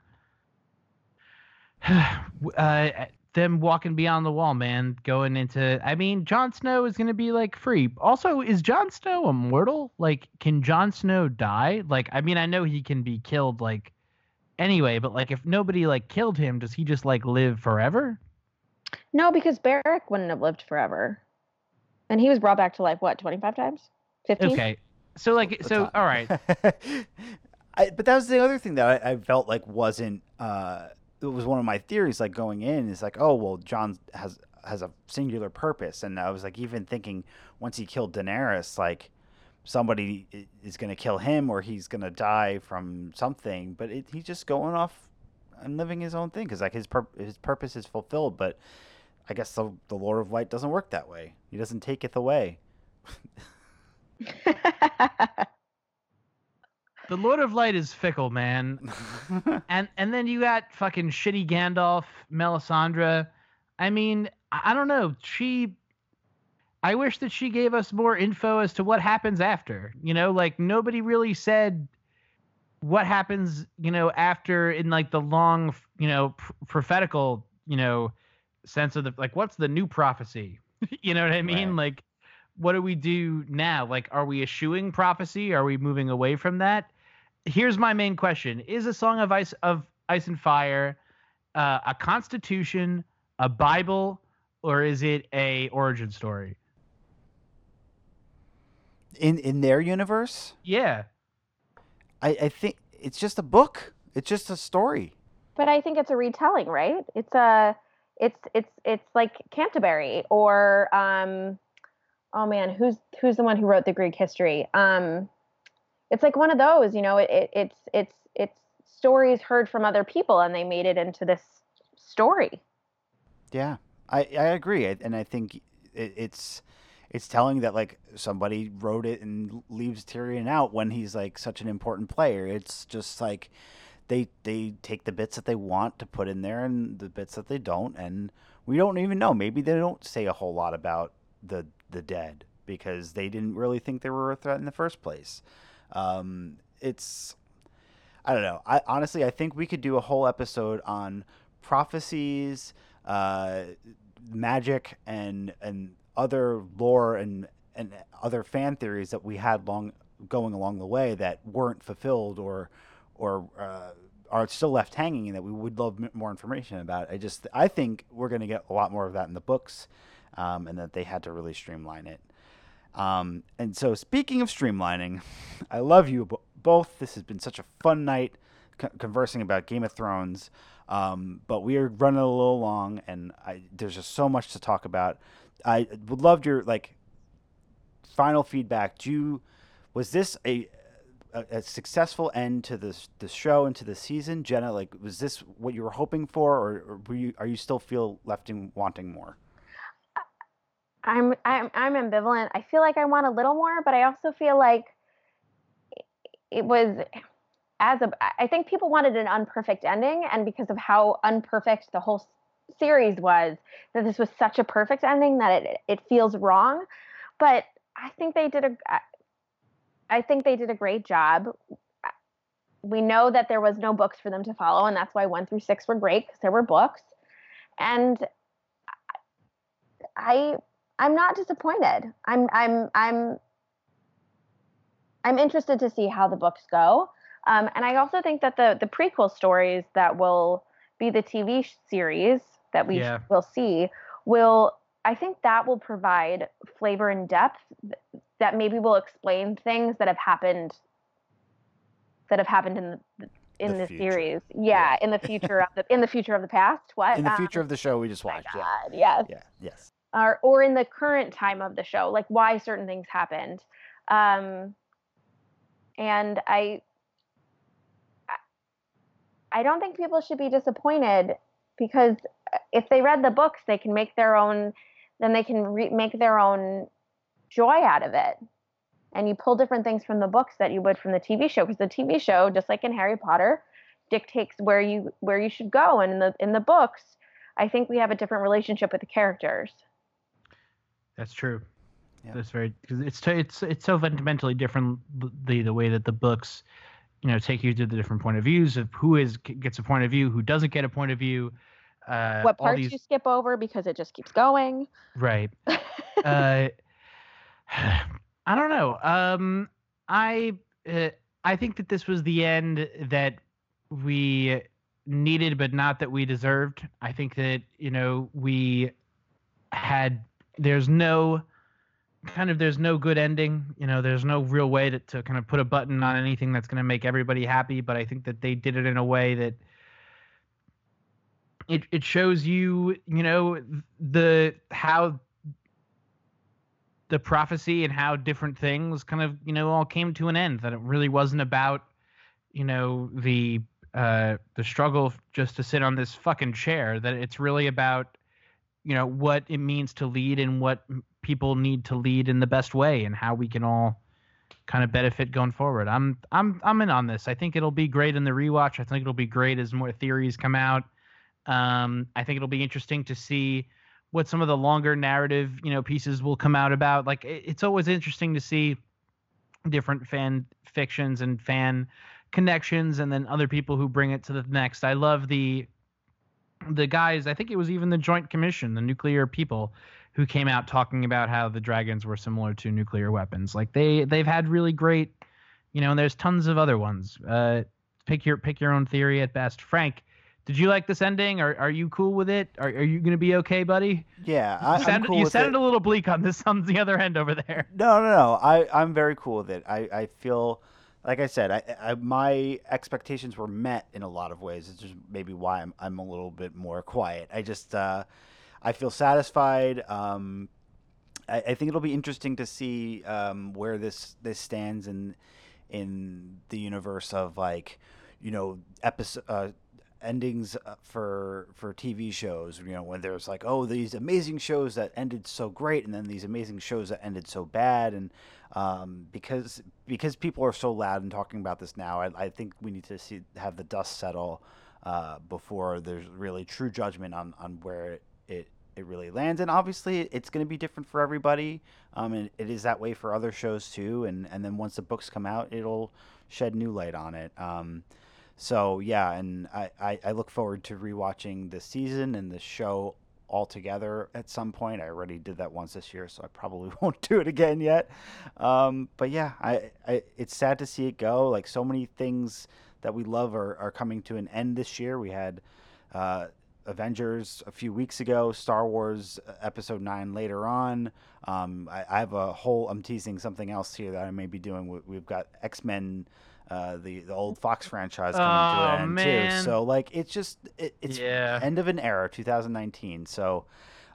uh, them walking beyond the wall, man, going into I mean, Jon Snow is gonna be like free. Also, is Jon Snow immortal? Like, can Jon Snow die? Like, I mean, I know he can be killed like anyway, but like if nobody like killed him, does he just like live forever? No, because Beric wouldn't have lived forever. And he was brought back to life what, twenty five times? Fifteen? Okay. So like so all right. I, but that was the other thing that I, I felt like wasn't uh it was one of my theories like going in is like oh well Jon has has a singular purpose. And I was like even thinking once he killed Daenerys like somebody is going to kill him or he's going to die from something but it, he's just going off and living his own thing because like his pur- his purpose is fulfilled but I guess the, the Lord of Light doesn't work that way. He doesn't take it away the Lord of Light is fickle, man. and and then you got fucking shitty Gandalf, Melisandre. I mean, I don't know. She I wish that she gave us more info as to what happens after. You know, like nobody really said what happens, you know, after in like the long, you know, pr- prophetical, you know, sense of the like what's the new prophecy? you know what I mean? Right. Like what do we do now? Like are we eschewing prophecy? Are we moving away from that? Here's my main question: Is a Song of Ice of Ice and Fire uh, a constitution, a Bible, or is it a origin story? In in their universe? Yeah. I, I think it's just a book. It's just a story. But I think it's a retelling, right? It's a it's it's it's like Canterbury or um oh man, who's who's the one who wrote the Greek history? Um it's like one of those, you know, it, it it's it's it's stories heard from other people and they made it into this story. Yeah. I I agree. And I think it, it's it's telling that like somebody wrote it and leaves Tyrion out when he's like such an important player. It's just like they they take the bits that they want to put in there and the bits that they don't, and we don't even know. Maybe they don't say a whole lot about the the dead because they didn't really think they were a threat in the first place. Um, it's I don't know. I honestly I think we could do a whole episode on prophecies, uh, magic, and and other lore and and other fan theories that we had long going along the way that weren't fulfilled or or uh, are still left hanging and that we would love more information about. I just I think we're going to get a lot more of that in the books, um, and that they had to really streamline it. Um, and so, speaking of streamlining, I love you both. This has been such a fun night co- conversing about Game of Thrones. Um, but we are running a little long, and I, there's just so much to talk about. I would love your like final feedback. Do you was this a, a, a successful end to this the show and to the season, Jenna? Like, was this what you were hoping for, or, or were you are you still feel left in wanting more? I'm I'm I'm ambivalent. I feel like I want a little more, but I also feel like it was as a I think people wanted an unperfect ending and because of how unperfect the whole series was that this was such a perfect ending that it it feels wrong. But I think they did a I think they did a great job. We know that there was no books for them to follow and that's why 1 through 6 were great because there were books. And I I'm not disappointed I'm I'm I'm I'm interested to see how the books go um, and I also think that the the prequel stories that will be the TV series that we yeah. will see will I think that will provide flavor and depth that maybe will explain things that have happened that have happened in the in the, the series. Yeah, yeah, in the future of the in the future of the past. What? In the future um, of the show we just watched. God, yeah. Yes. Yeah. Yes. Or or in the current time of the show, like why certain things happened. Um and I I don't think people should be disappointed because if they read the books, they can make their own, then they can re- make their own joy out of it. And you pull different things from the books that you would from the TV show because the TV show, just like in Harry Potter, dictates where you where you should go. And in the in the books, I think we have a different relationship with the characters. That's true. Yeah. That's very because it's it's it's so fundamentally different the the way that the books you know take you to the different point of views of who is gets a point of view, who doesn't get a point of view. Uh, what parts these... you skip over because it just keeps going. Right. uh, I don't know. Um, I uh, I think that this was the end that we needed, but not that we deserved. I think that you know we had. There's no kind of there's no good ending. You know, there's no real way to, to kind of put a button on anything that's going to make everybody happy. But I think that they did it in a way that it it shows you, you know, the how the prophecy and how different things kind of you know all came to an end. That it really wasn't about you know the uh the struggle just to sit on this fucking chair. That it's really about you know what it means to lead and what people need to lead in the best way and how we can all kind of benefit going forward. I'm I'm I'm in on this. I think it'll be great in the rewatch. I think it'll be great as more theories come out. Um, I think it'll be interesting to see what some of the longer narrative, you know, pieces will come out about. Like it's always interesting to see different fan fictions and fan connections and then other people who bring it to the next. I love the the guys, I think it was even the Joint Commission, the nuclear people who came out talking about how the dragons were similar to nuclear weapons. Like they they've had really great, you know, and there's tons of other ones. Uh, pick your pick your own theory at best. Frank, did you like this ending? Are are you cool with it? Are are you gonna be okay, buddy? Yeah, I, you sounded, cool you sounded a little bleak on this on the other end over there. No, no, no. I I'm very cool with it. I I feel like I said, I, I, my expectations were met in a lot of ways. It's just maybe why I'm I'm a little bit more quiet. I just uh, I feel satisfied. Um, I, I, think it'll be interesting to see um, where this this stands in in the universe of like you know episode. Uh, endings uh, for for TV shows. You know, when there's like, oh, these amazing shows that ended so great, and then these amazing shows that ended so bad, and um, because because people are so loud and talking about this now, I, I think we need to see have the dust settle uh, before there's really true judgment on on where it it, it really lands. And obviously, it's going to be different for everybody, um, and it is that way for other shows too. And and then once the books come out, it'll shed new light on it. Um, so yeah, and I, I, I look forward to rewatching the season and the show all together at some point. I already did that once this year, so I probably won't do it again yet. Um, but yeah, I, I, it's sad to see it go. Like so many things that we love are, are coming to an end this year. We had uh, Avengers a few weeks ago, Star Wars uh, Episode Nine later on. Um, I, I, have a whole. I'm teasing something else here that I may be doing. We've got X Men uh, the the old Fox franchise coming oh, to an end man. too. So like it's just it, it's yeah. end of an era, 2019. So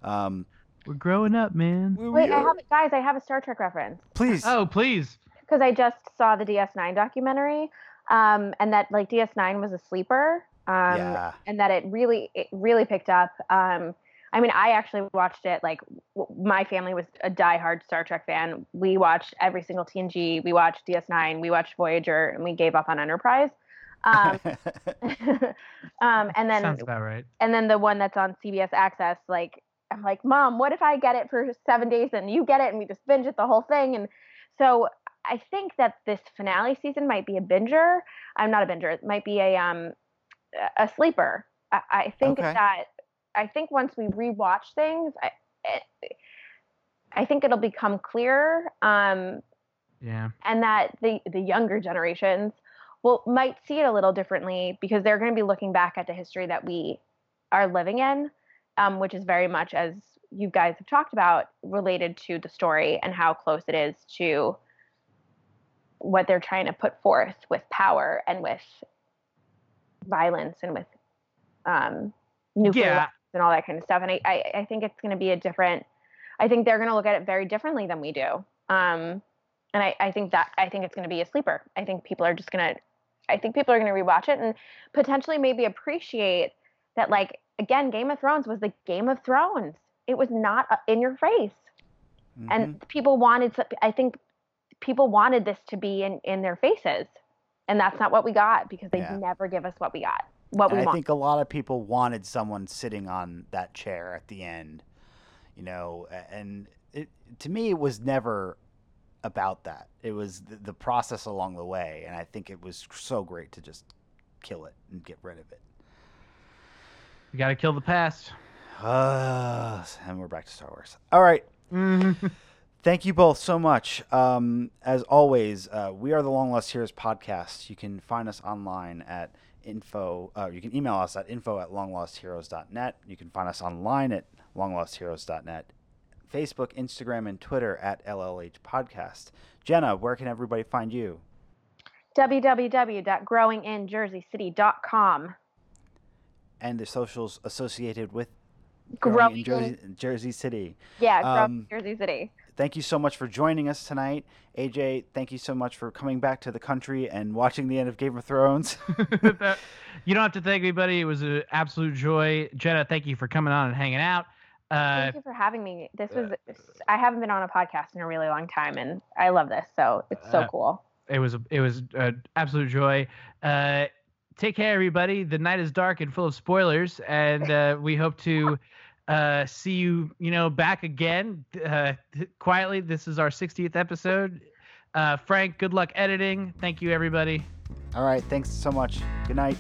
um, we're growing up, man. Wait, I have guys. I have a Star Trek reference. Please. Oh, please. Because I just saw the DS9 documentary, um, and that like DS9 was a sleeper. Um, yeah. And that it really it really picked up. Um, I mean, I actually watched it. Like, w- my family was a diehard Star Trek fan. We watched every single TNG. We watched DS9. We watched Voyager, and we gave up on Enterprise. Um, um, and then sounds about right. And then the one that's on CBS Access, like, I'm like, Mom, what if I get it for seven days and you get it, and we just binge it the whole thing? And so I think that this finale season might be a binger. I'm not a binger. It might be a um a sleeper. I, I think okay. that I think once we rewatch things, I, I think it'll become clearer. Um, yeah. And that the the younger generations will might see it a little differently because they're going to be looking back at the history that we are living in, um, which is very much as you guys have talked about related to the story and how close it is to what they're trying to put forth with power and with violence and with um, nuclear yeah and all that kind of stuff. And I, I, I think it's going to be a different, I think they're going to look at it very differently than we do. Um, and I, I think that, I think it's going to be a sleeper. I think people are just going to, I think people are going to rewatch it and potentially maybe appreciate that, like, again, Game of Thrones was the Game of Thrones. It was not uh, in your face. Mm-hmm. And people wanted, I think people wanted this to be in, in their faces. And that's not what we got because they yeah. never give us what we got what we I want. think a lot of people wanted someone sitting on that chair at the end, you know, and it, to me, it was never about that. It was the, the, process along the way, and I think it was so great to just kill it and get rid of it. You got to kill the past. Uh, and we're back to Star Wars. All right. Mm-hmm. Thank you both so much. Um, as always, uh, we are the Long Lost Heroes podcast. You can find us online at info. Uh, you can email us at info at longlostheroes.net. You can find us online at longlostheroes.net. Facebook, Instagram, and Twitter at LLH Podcast. Jenna, where can everybody find you? www.growinginjerseycity.com. And the socials associated with growing, growing in Jersey, Jersey City. Yeah, um, Jersey City thank you so much for joining us tonight. AJ, thank you so much for coming back to the country and watching the end of Game of Thrones. that, you don't have to thank anybody. It was an absolute joy. Jenna, thank you for coming on and hanging out. Uh, thank you for having me. This was I haven't been on a podcast in a really long time, and I love this. So it's so uh, cool. It was it was an absolute joy. Uh, take care, everybody. The night is dark and full of spoilers, and uh, we hope to uh, see you, you know, back again uh, quietly. This is our 60th episode. Uh, Frank, good luck editing. Thank you, everybody. All right. Thanks so much. Good night.